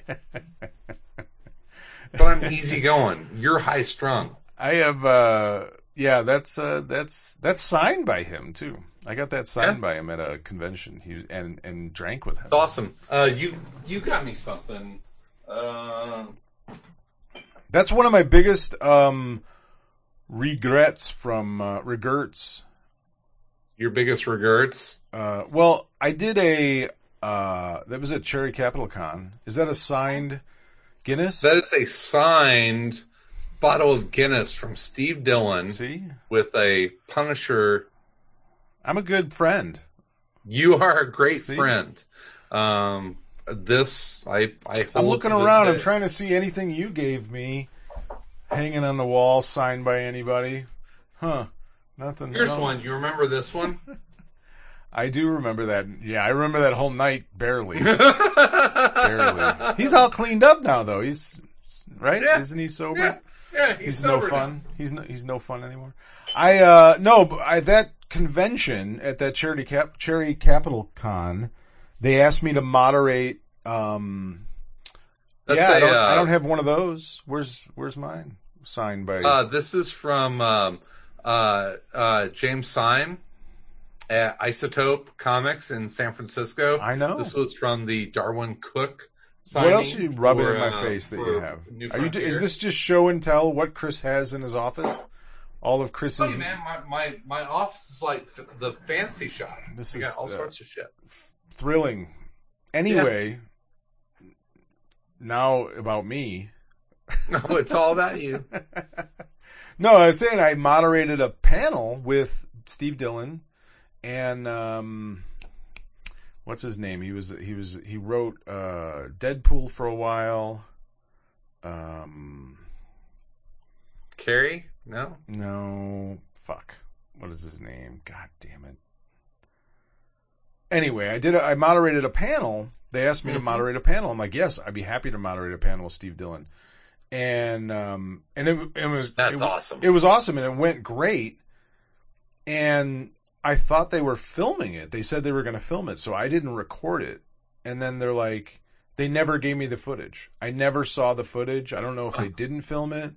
But I'm easy going. You're high strung. I have uh yeah, that's uh that's that's signed by him too. I got that signed Yeah. by him at a convention. He and and drank with him. It's awesome. Uh, you you got me something. Uh, That's one of my biggest um regrets from uh, regrets. your biggest regrets? Uh well, I did a uh that was at Cherry Capital Con. Is that a signed Guinness? That is a signed bottle of Guinness from Steve Dillon See? with a Punisher. I'm a good friend. You are a great See? friend. Um, this I I I'm looking around. I'm trying to see anything you gave me hanging on the wall, signed by anybody. Huh? Nothing. Here's no. one. You remember this one? (laughs) I do remember that. Yeah, I remember that whole night barely. (laughs) barely. He's all cleaned up now, though. He's right. Yeah. Isn't he sober? Yeah, yeah, He's, he's, no fun. He's no, he's no fun anymore. I uh no, but I, that convention at that charity cap Cherry Capital Con, they asked me to moderate. Um, That's yeah, I a, don't, uh, I don't have one of those. Where's Where's mine? Signed by. Uh, this is from um, uh, uh, James Sime at Isotope Comics in San Francisco. I know. This was from the Darwyn Cooke. what else are you rubbing for, in my uh, face that you have? Are you? Is this just show and tell what Chris has in his office? All of Chris's. Hey man, my, my, my office is like the fancy shop. This I is got all uh, sorts of shit. thrilling. Anyway, now about me. No, (laughs) it's all about you. (laughs) No, I was saying I moderated a panel with Steve Dillon and um, what's his name? He was he was he wrote uh, Deadpool for a while. Um, Carrie? No? no, fuck. What is his name? God damn it. Anyway, I did. A, I moderated a panel. They asked me to Mhm. moderate a panel. I'm like, yes, I'd be happy to moderate a panel with Steve Dillon. And um, and it, it was That's it, awesome. it was awesome and it went great. And I thought they were filming it. They said they were going to film it, so I didn't record it. And then they're like, they never gave me the footage. I never saw the footage. I don't know if they didn't film it,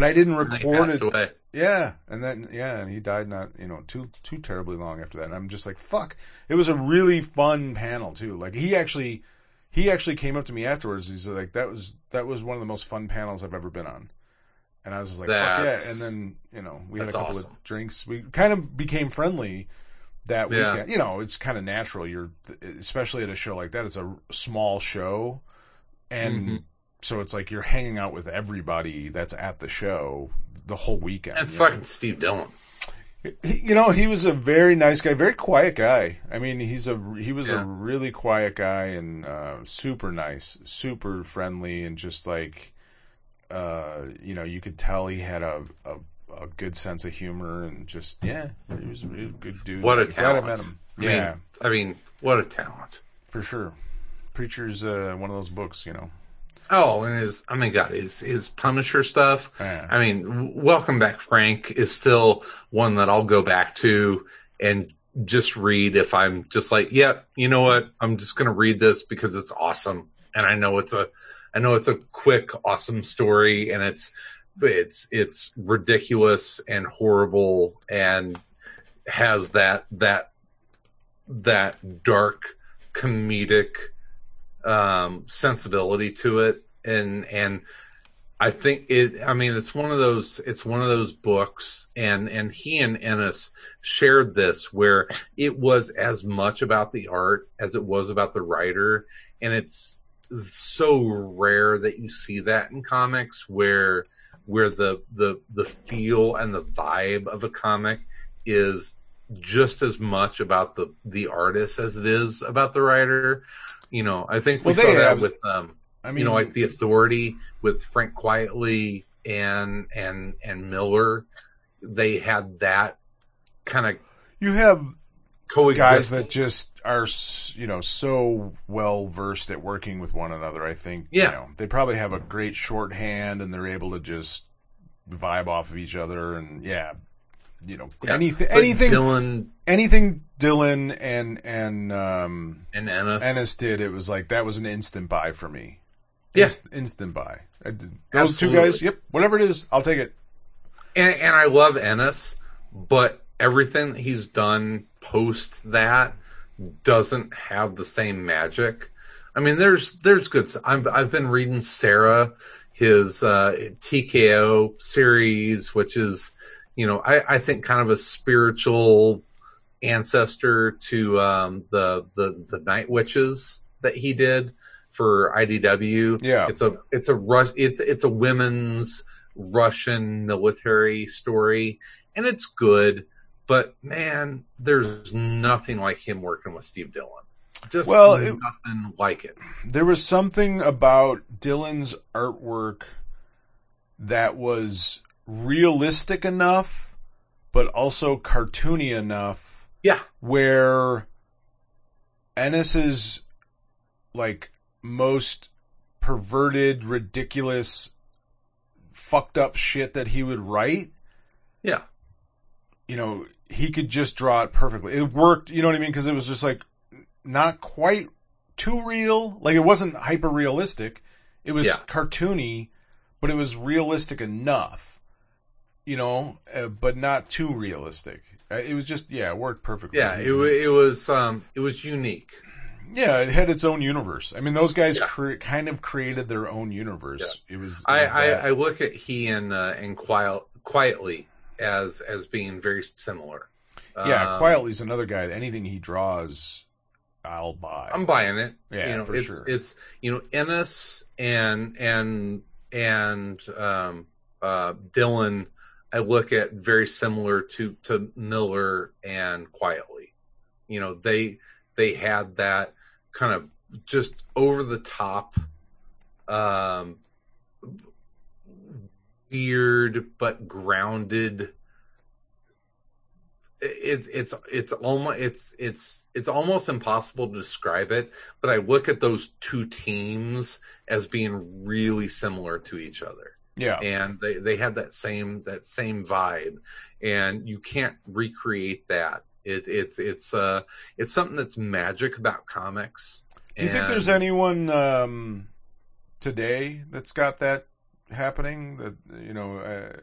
but I didn't record it. away. Yeah, and then yeah, and he died not you know too too terribly long after that. And I'm just like fuck. It was a really fun panel too. Like he actually he actually came up to me afterwards. He's like that was that was one of the most fun panels I've ever been on. And I was just like fuck yeah. And then you know we had a couple awesome. of drinks. We kind of became friendly that Yeah. weekend. You know, it's kind of natural. You're especially at a show like that. It's a small show, and Mhm. So it's like you're hanging out with everybody that's at the show the whole weekend. That's you know? fucking Steve Dillon. You know, he was a very nice guy, very quiet guy. I mean, he's a he was Yeah. a really quiet guy and uh, super nice, super friendly, and just like, uh, you know, you could tell he had a, a a good sense of humor and just yeah, he was a really good dude. What a Glad talent. I met him. I Yeah, mean, I mean, what a talent. for sure. Preacher's uh, one of those books, you know. Oh, and his, I mean, God, his, his Punisher stuff. Yeah. I mean, Welcome Back, Frank is still one that I'll go back to and just read if I'm just like, yep, you know what? I'm just going to read this because it's awesome. And I know it's a, I know it's a quick, awesome story and it's, it's, it's ridiculous and horrible and has that, that, that dark comedic, um, sensibility to it. And, and, I think it. I mean, it's one of those. It's one of those books, and and he and Ennis shared this where it was as much about the art as it was about the writer, and it's so rare that you see that in comics where where the the the feel and the vibe of a comic is just as much about the the artist as it is about the writer. You know, I think we Well, saw that have- with um, I mean, you know, like the Authority with Frank Quietly and and and Miller. They had that kind of you have guys that just are, you know, so well versed at working with one another. I think, Yeah. you know, they probably have a great shorthand and they're able to just vibe off of each other. And yeah, you know, Yeah. anything, anything, Dillon anything Dillon and and um, and Ennis. Ennis did, it was like that was an instant buy for me. Yeah. Instant buy. I Those two guys, yep, whatever it is, I'll take it. and, and I love Ennis, but everything that he's done post that doesn't have the same magic. I mean, there's there's good. I'm, I've been reading Sarah, his uh, TKO series, which is you know I, I think kind of a spiritual ancestor to um, the the the Night Witches that he did for IDW. Yeah. It's a it's a Rus- it's it's a women's Russian military story, and it's good. But man, there's nothing like him working with Steve Dillon. Just Well, it- nothing like it. there was something about Dillon's artwork that was realistic enough, but also cartoony enough Yeah, where Ennis's like most perverted, ridiculous, fucked up shit that he would write, yeah, you know, he could just draw it perfectly. It worked, you know what I mean? Because it was just like not quite too real. Like it wasn't hyper realistic. It was Yeah. cartoony, but it was realistic enough, you know, uh, but not too realistic. Uh, It was just yeah, it worked perfectly. yeah. It, it was um it was unique. yeah, it had its own universe. I mean, those guys Yeah. cre- kind of created their own universe. It was. It I, was I, that. I look at he and uh, and quiet, Quietly as as being very similar. yeah, Um, Quietly's another guy. Anything he draws, I'll buy. I'm buying it. Yeah, you know, for it's, sure. It's you know Ennis and and and um, uh, Dillon. I look at very similar to to Miller and Quietly. You know, they they had that kind of just over the top, um, weird but grounded it's it's it's almost it's it's it's almost impossible to describe it but i look at those two teams as being really similar to each other yeah, and they they had that same that same vibe and you can't recreate that it it's it's uh it's something that's magic about comics Do you think there's anyone um, today that's got that happening? That you know, uh,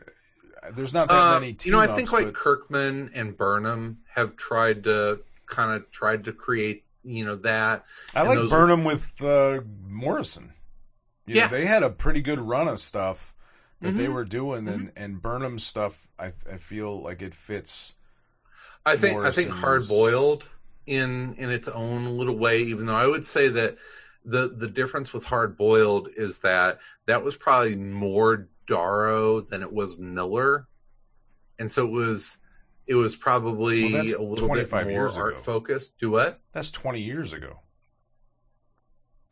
there's not that Uh, many. you know, I think like Kirkman and Burnham have tried to kind of tried to create, you know, that. I like those- Burnham with uh, Morrison. You know, Yeah. they had a pretty good run of stuff that they Mhm. were doing, and and Burnham stuff. I I feel like it fits. I think I think hard boiled in in its own little way. Even though I would say that the the difference with hard boiled is that that was probably more Darrow than it was Miller, and so it was it was probably Well, a little bit 25 more years art ago. focused. Do what? That's 20 years ago.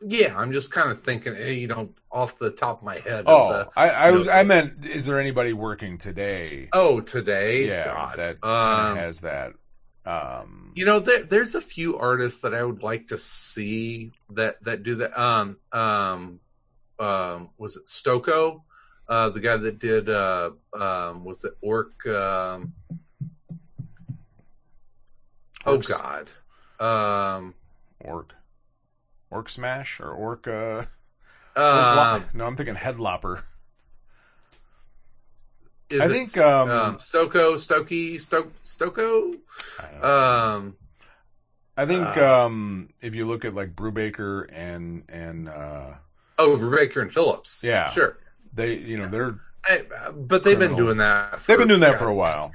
Yeah, I'm just kind of thinking, eh, you know, off the top of my head. of Oh, the, I I was know, I meant, is there anybody working today? oh, today, yeah, God. that Um, has that. Um, You know, there, there's a few artists that I would like to see that that do that. Um, um, um, was it Stoko, uh, the guy that did? Uh, um, was it Orc? Um, oh God, um, orc, orc smash or orc. Uh, orc um, lo- no, I'm thinking headlopper. is I think, um, Stoko, Stokey, Sto- Stoko. I. Um, I think uh, um, if you look at like Brubaker and and uh, oh, Baker and Phillips. Yeah. sure. they, you know, they're I, but they've been doing that. For, they've been doing that God, for a while.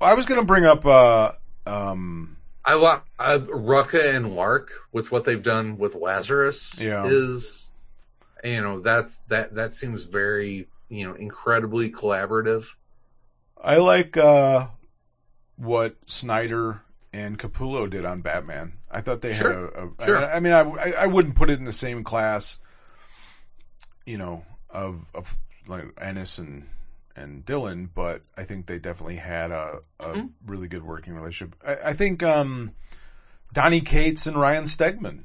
I was going to bring up uh, um, I like uh, Rucka and Lark with what they've done with Lazarus. Yeah. is you know that's that that seems very you know, incredibly collaborative. I like uh, what Snyder and Capullo did on Batman. I thought they Sure. had a. a Sure. I, I mean, I, I I wouldn't put it in the same class, you know, of of like Ennis and and Dillon, but I think they definitely had a, a Mhm. really good working relationship. I, I think um, Donny Cates and Ryan Stegman,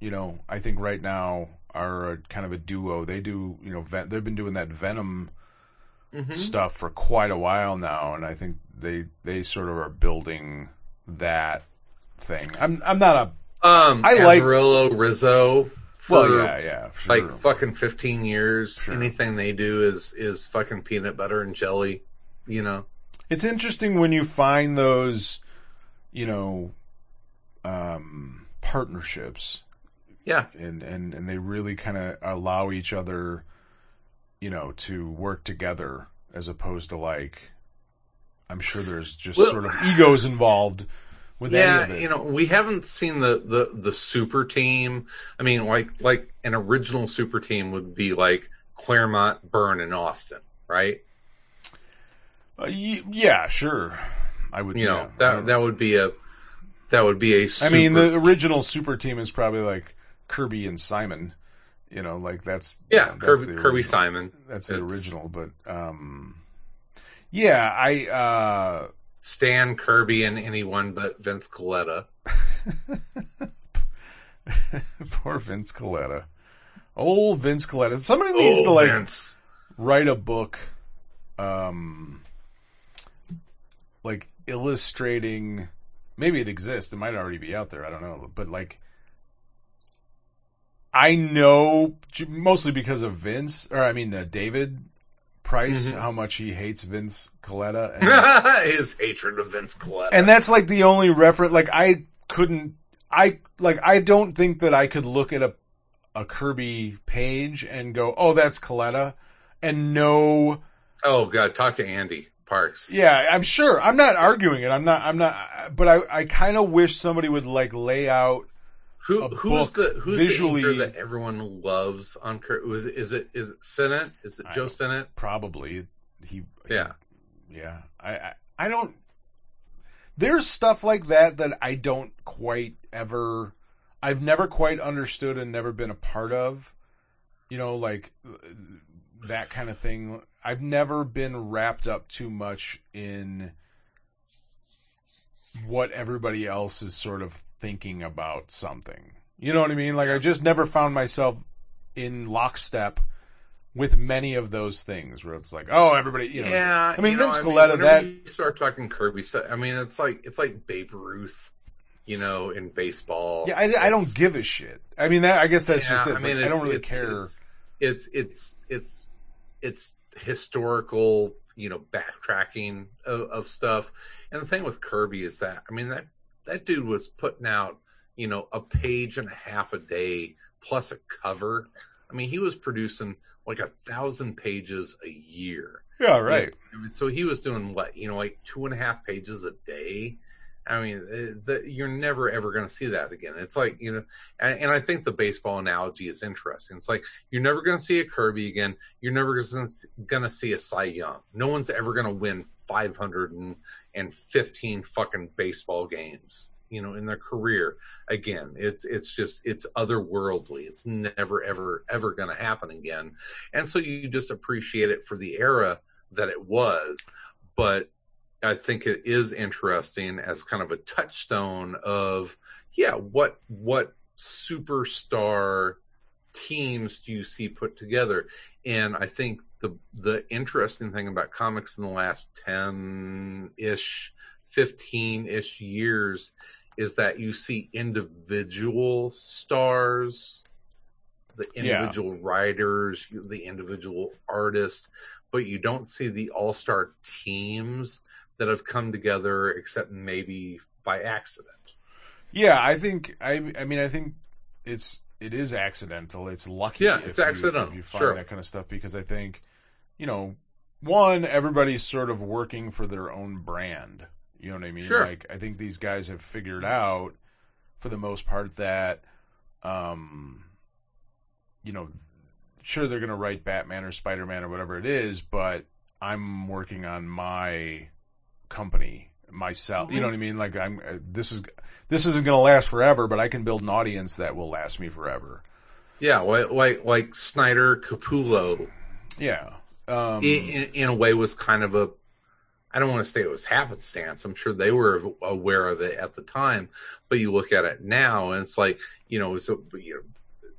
you know, I think right now are a, kind of a duo. They do, you know, Ven- they've been doing that Venom Mhm. stuff for quite a while now, and I think they they sort of are building that thing. I'm I'm not a Um, I like- Azzarello Risso. For well, yeah, yeah, sure. like fucking fifteen years. Sure. Anything they do is is fucking peanut butter and jelly. You know. it's interesting when you find those, you know, um, partnerships, Yeah. and and and they really kind of allow each other, you know, to work together as opposed to like, I'm sure there's just Well- sort of egos involved with yeah, you know, we haven't seen the, the the super team. I mean, like like an original super team would be like Claremont, Byrne, and Austin, right? Uh, y- yeah, sure. I would. You know, yeah, that that would be a that would be a. I Super, mean, the original super team is probably like Kirby and Simon. You know, like that's yeah, that's Kirby, Kirby. Simon, That's the original, but um, yeah, I uh, Stan Kirby, and anyone but Vince Colletta. (laughs) poor Vince Colletta, old Vince Colletta. Somebody needs to like Vince. write a book, um, like illustrating. Maybe it exists. It might already be out there. I don't know. But like, I know mostly because of Vince, or I mean uh, David Price, Mhm. how much he hates Vince Colletta, (laughs) and, His hatred of Vince Colletta. and that's like the only reference. Like I couldn't. I like. I don't think that I could look at a a Kirby page and go, "Oh, that's Colletta," and know. oh god, talk to Ande Parks. Yeah, I'm sure. I'm not arguing it. I'm not. I'm not. But I, I kind of wish somebody would like lay out. Who who's the who's visually- the anchor that everyone loves on Kurt? Was is it is it Sinnott? Is it Joe don't- Probably he. Yeah. Yeah. I, I. I don't. There's stuff like that that I don't quite ever. I've never quite understood and never been a part of. You know, like that kind of thing. I've never been wrapped up too much in what everybody else is sort of thinking about something. You know what I mean? Like I just never found myself in lockstep with many of those things where it's like, oh, everybody, you know, yeah, I mean, you know, Vince Colletta, whenever that- you start talking Kirby, so- I mean, it's like it's like Babe Ruth, you know, in baseball. yeah, I, I don't give a shit. I mean, that I guess that's just yeah, it. It's like, I, don't really it's- care. It's, it's it's it's it's historical, you know, backtracking of, of stuff. And the thing with Kirby is that I mean that that dude was putting out, you know, a page and a half a day plus a cover. I mean, he was producing like a thousand pages a year. yeah, right. I mean, so he was doing what you know, like two and a half pages a day. I mean, uh, the, you're never ever going to see that again. It's like you know, and, and I think the baseball analogy is interesting. It's like you're never going to see a Kirby again. You're never going to see a Cy Young. No one's ever going to win 515 fucking baseball games. You know, in their career again, it's it's just it's otherworldly. It's never ever ever going to happen again. And so you just appreciate it for the era that it was. But I think it is interesting as kind of a touchstone of yeah, what what superstar teams do you see put together? And I think the the interesting thing about comics in the last ten ish, fifteen ish years is that you see individual stars, the Yeah. individual writers, the individual artists, but you don't see the all star teams that have come together except maybe by accident. Yeah, I think I. I mean, I think it's it is accidental. It's lucky. Yeah, if it's you- accidental, if you find sure. that kind of stuff because I think, you know, one everybody's sort of working for their own brand. You know what I mean? Sure. Like I think these guys have figured out, for the most part, that, um, you know, sure they're going to write Batman or Spider Man or whatever it is, but I'm working on my company myself. You know what I mean? Like I'm uh, this is this isn't going to last forever, but I can build an audience that will last me forever. Yeah, like like, like Snyder Capullo Yeah. Um, in, in, in a way was kind of a I don't want to say it was happenstance. I'm sure they were aware of it at the time, but you look at it now and it's like, you know, so you know,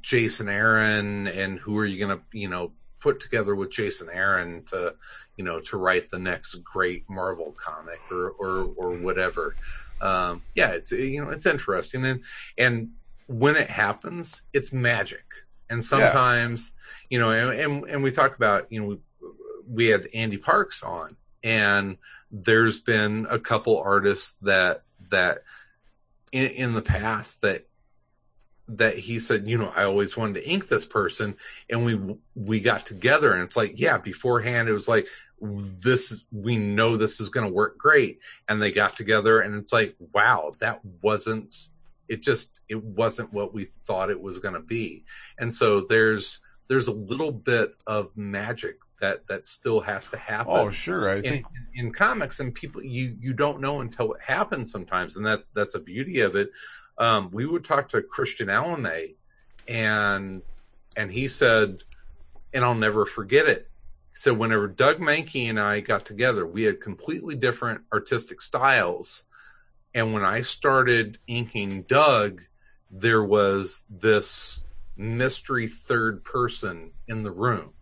Jason Aaron and who are you going to, you know, put together with Jason Aaron to, you know, to write the next great Marvel comic or or or whatever. Um, yeah, it's you know, it's interesting and and when it happens, it's magic. And sometimes, you know, and, and and we talk about, you know, we, we had Ande Parks on and there's been a couple artists that that in, in the past that that he said, you know, I always wanted to ink this person, and we we got together, and it's like, yeah, beforehand it was like this, we know this is going to work great, and they got together, and it's like, wow, that wasn't, it just, it wasn't what we thought it was going to be, and so there's there's a little bit of magic that that still has to happen. oh, sure. I think in, in comics and people you you don't know until it happens sometimes and that that's the beauty of it um, we would talk to Christian Alamy and and he said and i'll never forget it. So whenever Doug Mahnke and i got together we had completely different artistic styles. And when i started inking doug there was this mystery third person in the room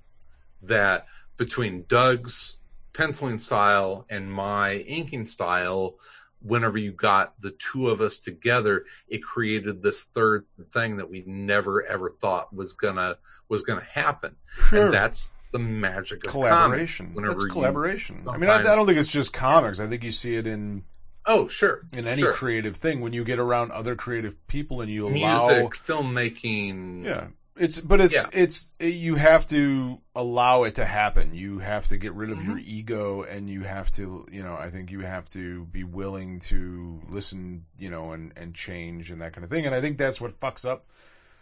that between Doug's penciling style and my inking style, whenever you got the two of us together, it created this third thing that we never ever thought was gonna was gonna happen. Sure. And that's the magic of collaboration. That's collaboration. I mean, I, I don't think it's just comics. I think you see it in oh, sure. in any sure. creative thing when you get around other creative people and you allow music, filmmaking. yeah it's but it's Yeah. it's you have to allow it to happen you have to get rid of Mhm. your ego and you have to you know i think you have to be willing to listen you know and and change and that kind of thing and i think that's what fucks up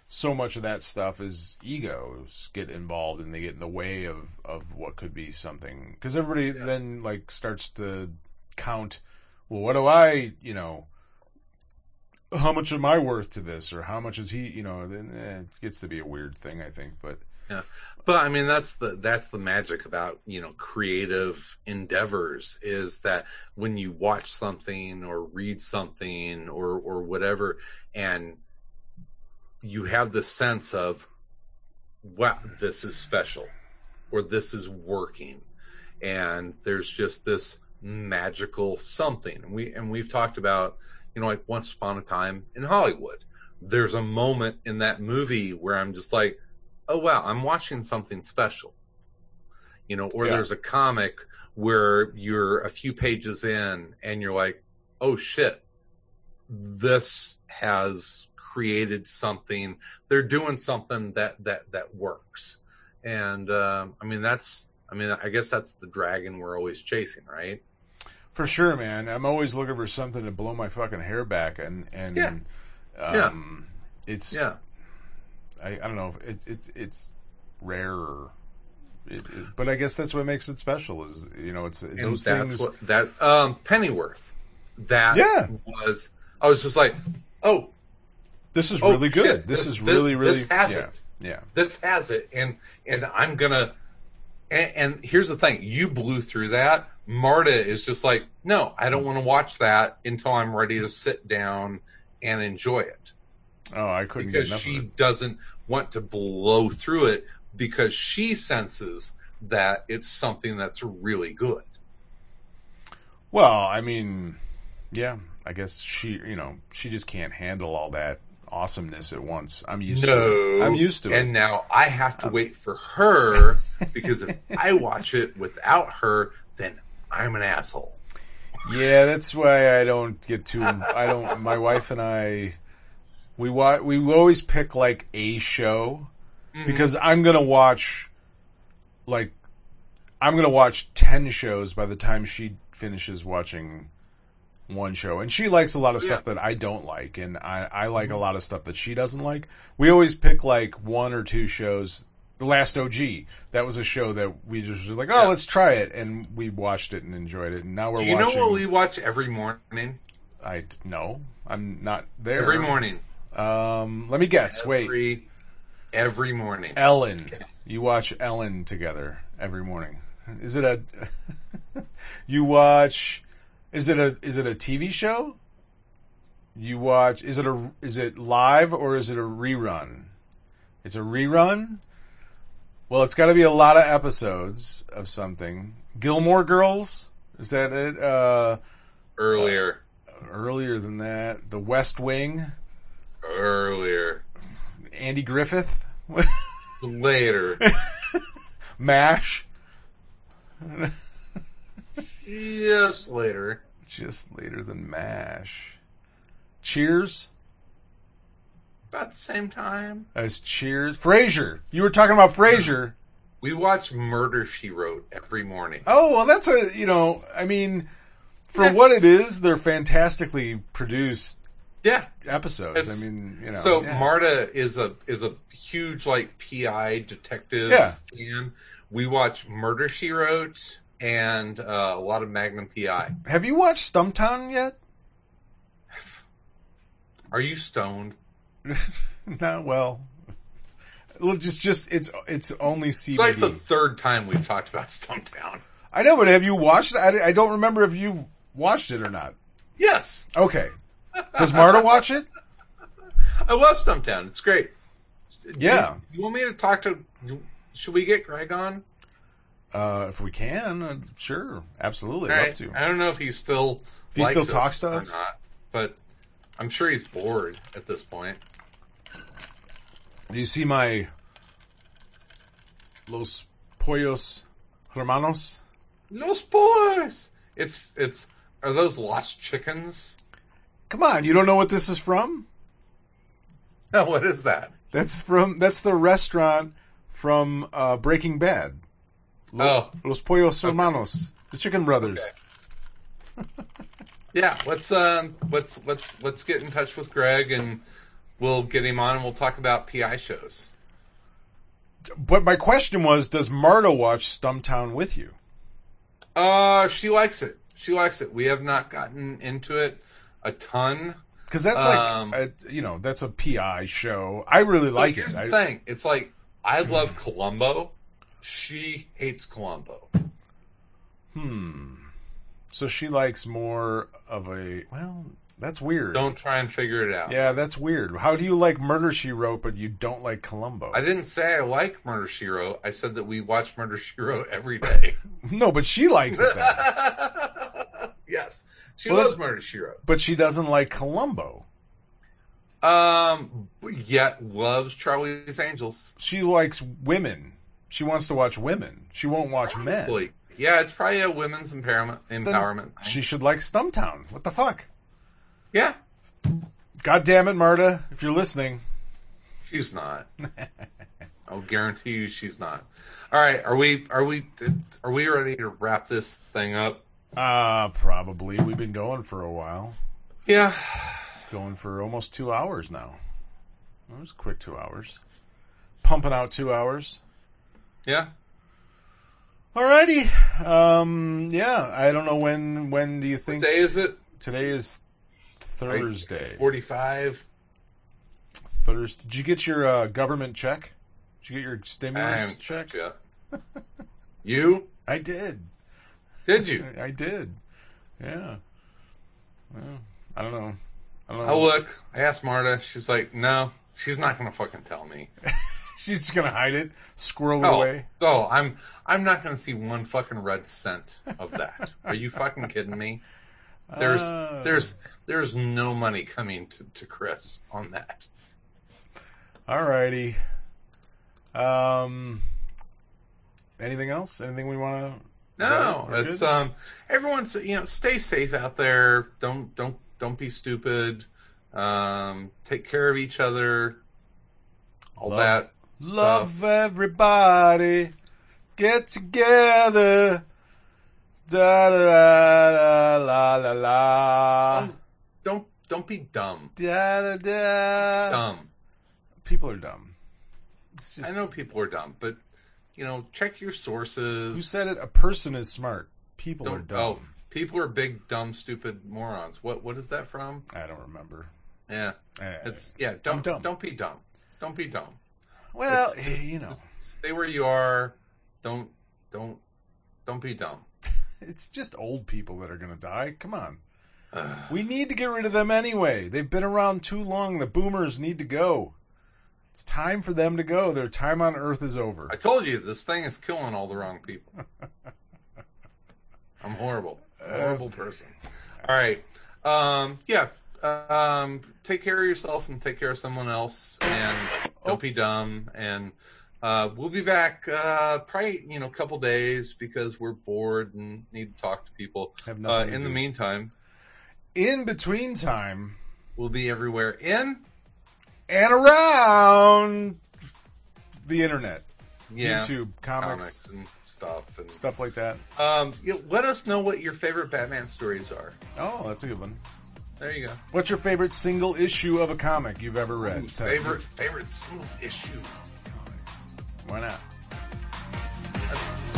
so much of that stuff is egos get involved and they get in the way of of what could be something because everybody Yeah. then like starts to count well what do i you know how much am I worth to this, or how much is he? You know, then eh, it gets to be a weird thing, I think. But yeah, But I mean, that's the that's the magic about you know creative endeavors is that when you watch something or read something or or whatever, and you have the sense of, wow, this is special, or this is working, and there's just this magical something. We and we've talked about you know like Once Upon a Time in Hollywood. There's a moment in that movie where I'm just like oh wow i'm watching something special you know or Yeah. there's a comic where you're a few pages in and you're like oh shit this has created something they're doing something that that that works and um i mean that's i mean i guess that's the dragon we're always chasing right for sure, man, I'm always looking for something to blow my fucking hair back, and and Yeah. um, it's yeah I, I don't know if it, it's it's rare, it, it, but I guess that's what makes it special. Is you know, it's and those that's things. what that um pennyworth that Yeah. was i was just like oh this is oh, really good. shit, This, this- is this- really really this has yeah it. yeah. this has it and and i'm gonna and, and here's the thing you blew through that marta is just like no i don't want to watch that until i'm ready to sit down and enjoy it Oh, I couldn't because get enough she of it. doesn't want to blow through it because she senses that it's something that's really good Well, I mean, yeah, I guess she, you know, she just can't handle all that awesomeness at once. I'm used to it. I'm used to and it. now i have to uh, wait for her because if (laughs) i watch it without her then i'm an asshole Yeah, that's why I don't get too. I don't. (laughs) My wife and I, we watch. we always pick like a show Mm-hmm. because I'm gonna watch, like, I'm gonna watch ten shows by the time she finishes watching one show, and she likes a lot of stuff that I don't like, and I I like a lot of stuff that she doesn't like. We always pick like one or two shows The Last OG. That was a show that we just were like, oh, let's try it, and we watched it and enjoyed it. And now we're Do you watching. know what we watch every morning? I no, I'm not there. Every morning. Um, let me guess. Wait, Every, every morning. Ellen. You watch Ellen together every morning. Is it a? (laughs) you watch? Is it a? Is it a TV show? You watch? Is it a? Is it live or is it a rerun? It's a rerun. Well, it's got to be a lot of episodes of something. Gilmore Girls. Is that it? Uh, Earlier. earlier than that, The West Wing. Earlier. Andy Griffith. (laughs) Later. Mash. yes, later. Just later than MASH. Cheers? About the same time. As Cheers. Frasier. You were talking about Frasier. We watch Murder She Wrote every morning. Oh, well, that's a, you know, I mean, for Yeah. what it is, they're fantastically produced Yeah. episodes. It's- I mean, you know. so yeah. Marta is a is a huge like PI detective Yeah. fan. We watch Murder She Wrote and uh, a lot of Magnum PI. Have you watched Stumptown yet? Are you stoned? (laughs) no, well. Well, just, just, it's, it's only It's like the third time we've talked about Stumptown. I know, but have you watched it? I, I don't remember if you've watched it or not. Yes, Okay. Does Marta watch it? (laughs) I love Stumptown. It's great. Yeah. You, you want me to talk to? Should we get Greg on? Uh, if we can, uh, sure, absolutely, All love to. I don't know if he still If he still talks to us? not, but I'm sure he's bored at this point. Do you see my Los Pollos Hermanos? Los boys. It's it's. Are those lost chickens? Come on, you don't know what this is from? No, (laughs) what is that? That's from that's the restaurant from uh, Breaking Bad. Lo- Oh. Los Pollos Hermanos, the Chicken Brothers. (laughs) Yeah, let's um, let's let's let's get in touch with Greg and we'll get him on and we'll talk about PI shows. But my question was, does Marta watch Stumptown with you? Uh, she likes it. She likes it. We have not gotten into it a ton. Because that's like, Um, a, you know, that's a PI show. I really like But it. here's I- the thing. It's like I love Columbo. She hates Columbo. Hmm. So she likes more of a well. That's weird. Don't try and figure it out. Yeah, that's weird. How do you like Murder She Wrote, but you don't like Columbo? I didn't say I like Murder She Wrote. I said that we watch Murder She Wrote every day. (laughs) No, but she likes it. (laughs) Yes, she Well, loves Murder She Wrote. but she doesn't like Columbo. Um, yet loves Charlie's Angels. She likes women. She wants to watch women. She won't watch men. Yeah, it's probably a women's empowerment. Then Empowerment. She should like Stumptown. What the fuck? Yeah, God damn it, Marta! If you're listening, she's not. (laughs) I'll guarantee you, she's not. All right, are we? Are we? Are we ready to wrap this thing up? uh probably. We've been going for a while. Yeah. Going for almost two hours now. That was a quick two hours. Pumping out two hours. Yeah. Alrighty. Um, yeah, I don't know when. When do you What think day is it? today is Thursday? Forty-five. Thursday. Did you get your uh, government check? Did you get your stimulus check? yet. (laughs) you I did. did you? (laughs) I did. Yeah. Well, I don't know. I don't know. Oh look, I asked Marta. She's like, no, she's not gonna fucking tell me. (laughs) She's just gonna hide it, squirrel it Oh, away. oh, I'm I'm not gonna see one fucking red cent of that. Are you fucking kidding me? There's Uh, there's there's no money coming to, to Chris on that. Alrighty. Um. Anything else? Anything we want to? No, it's um everyone's you know stay safe out there. Don't don't don't be stupid. Um, take care of each other. All Love- that. Love everybody. Get together. Da da da la la la. Don't don't don't be dumb. Da da da. Dumb. People are dumb. It's just, I know people are dumb, but you know, check your sources. who said it? A person is smart. People are Don't- dumb. Oh, people are big, dumb, stupid morons. What what is that from? I don't remember. Yeah, Eh, it's yeah. Don't don't be dumb. Don't be dumb. well, you know, Stay where you are. Don't don't don't be dumb. It's just old people that are going to die. Come on. (sighs) We need to get rid of them anyway. They've been around too long. The boomers need to go. It's time for them to go. Their time on Earth is over. I told you this thing is killing all the wrong people. (laughs) I'm horrible, horrible person. All right, um, yeah. Um, take care of yourself and take care of someone else, and don't be dumb. And uh, we'll be back uh, probably you know a couple days because we're bored and need to talk to people. Uh, nothing to in the meantime, in between time we'll be everywhere in and around the internet, yeah YouTube, comics comics, and stuff and stuff like that. Um, you know, let us know what your favorite Batman stories are. Oh, that's a good one. There you go. What's your favorite single issue of a comic you've ever read? Ooh, favorite favorite single issue. Why not?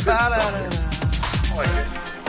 I like it.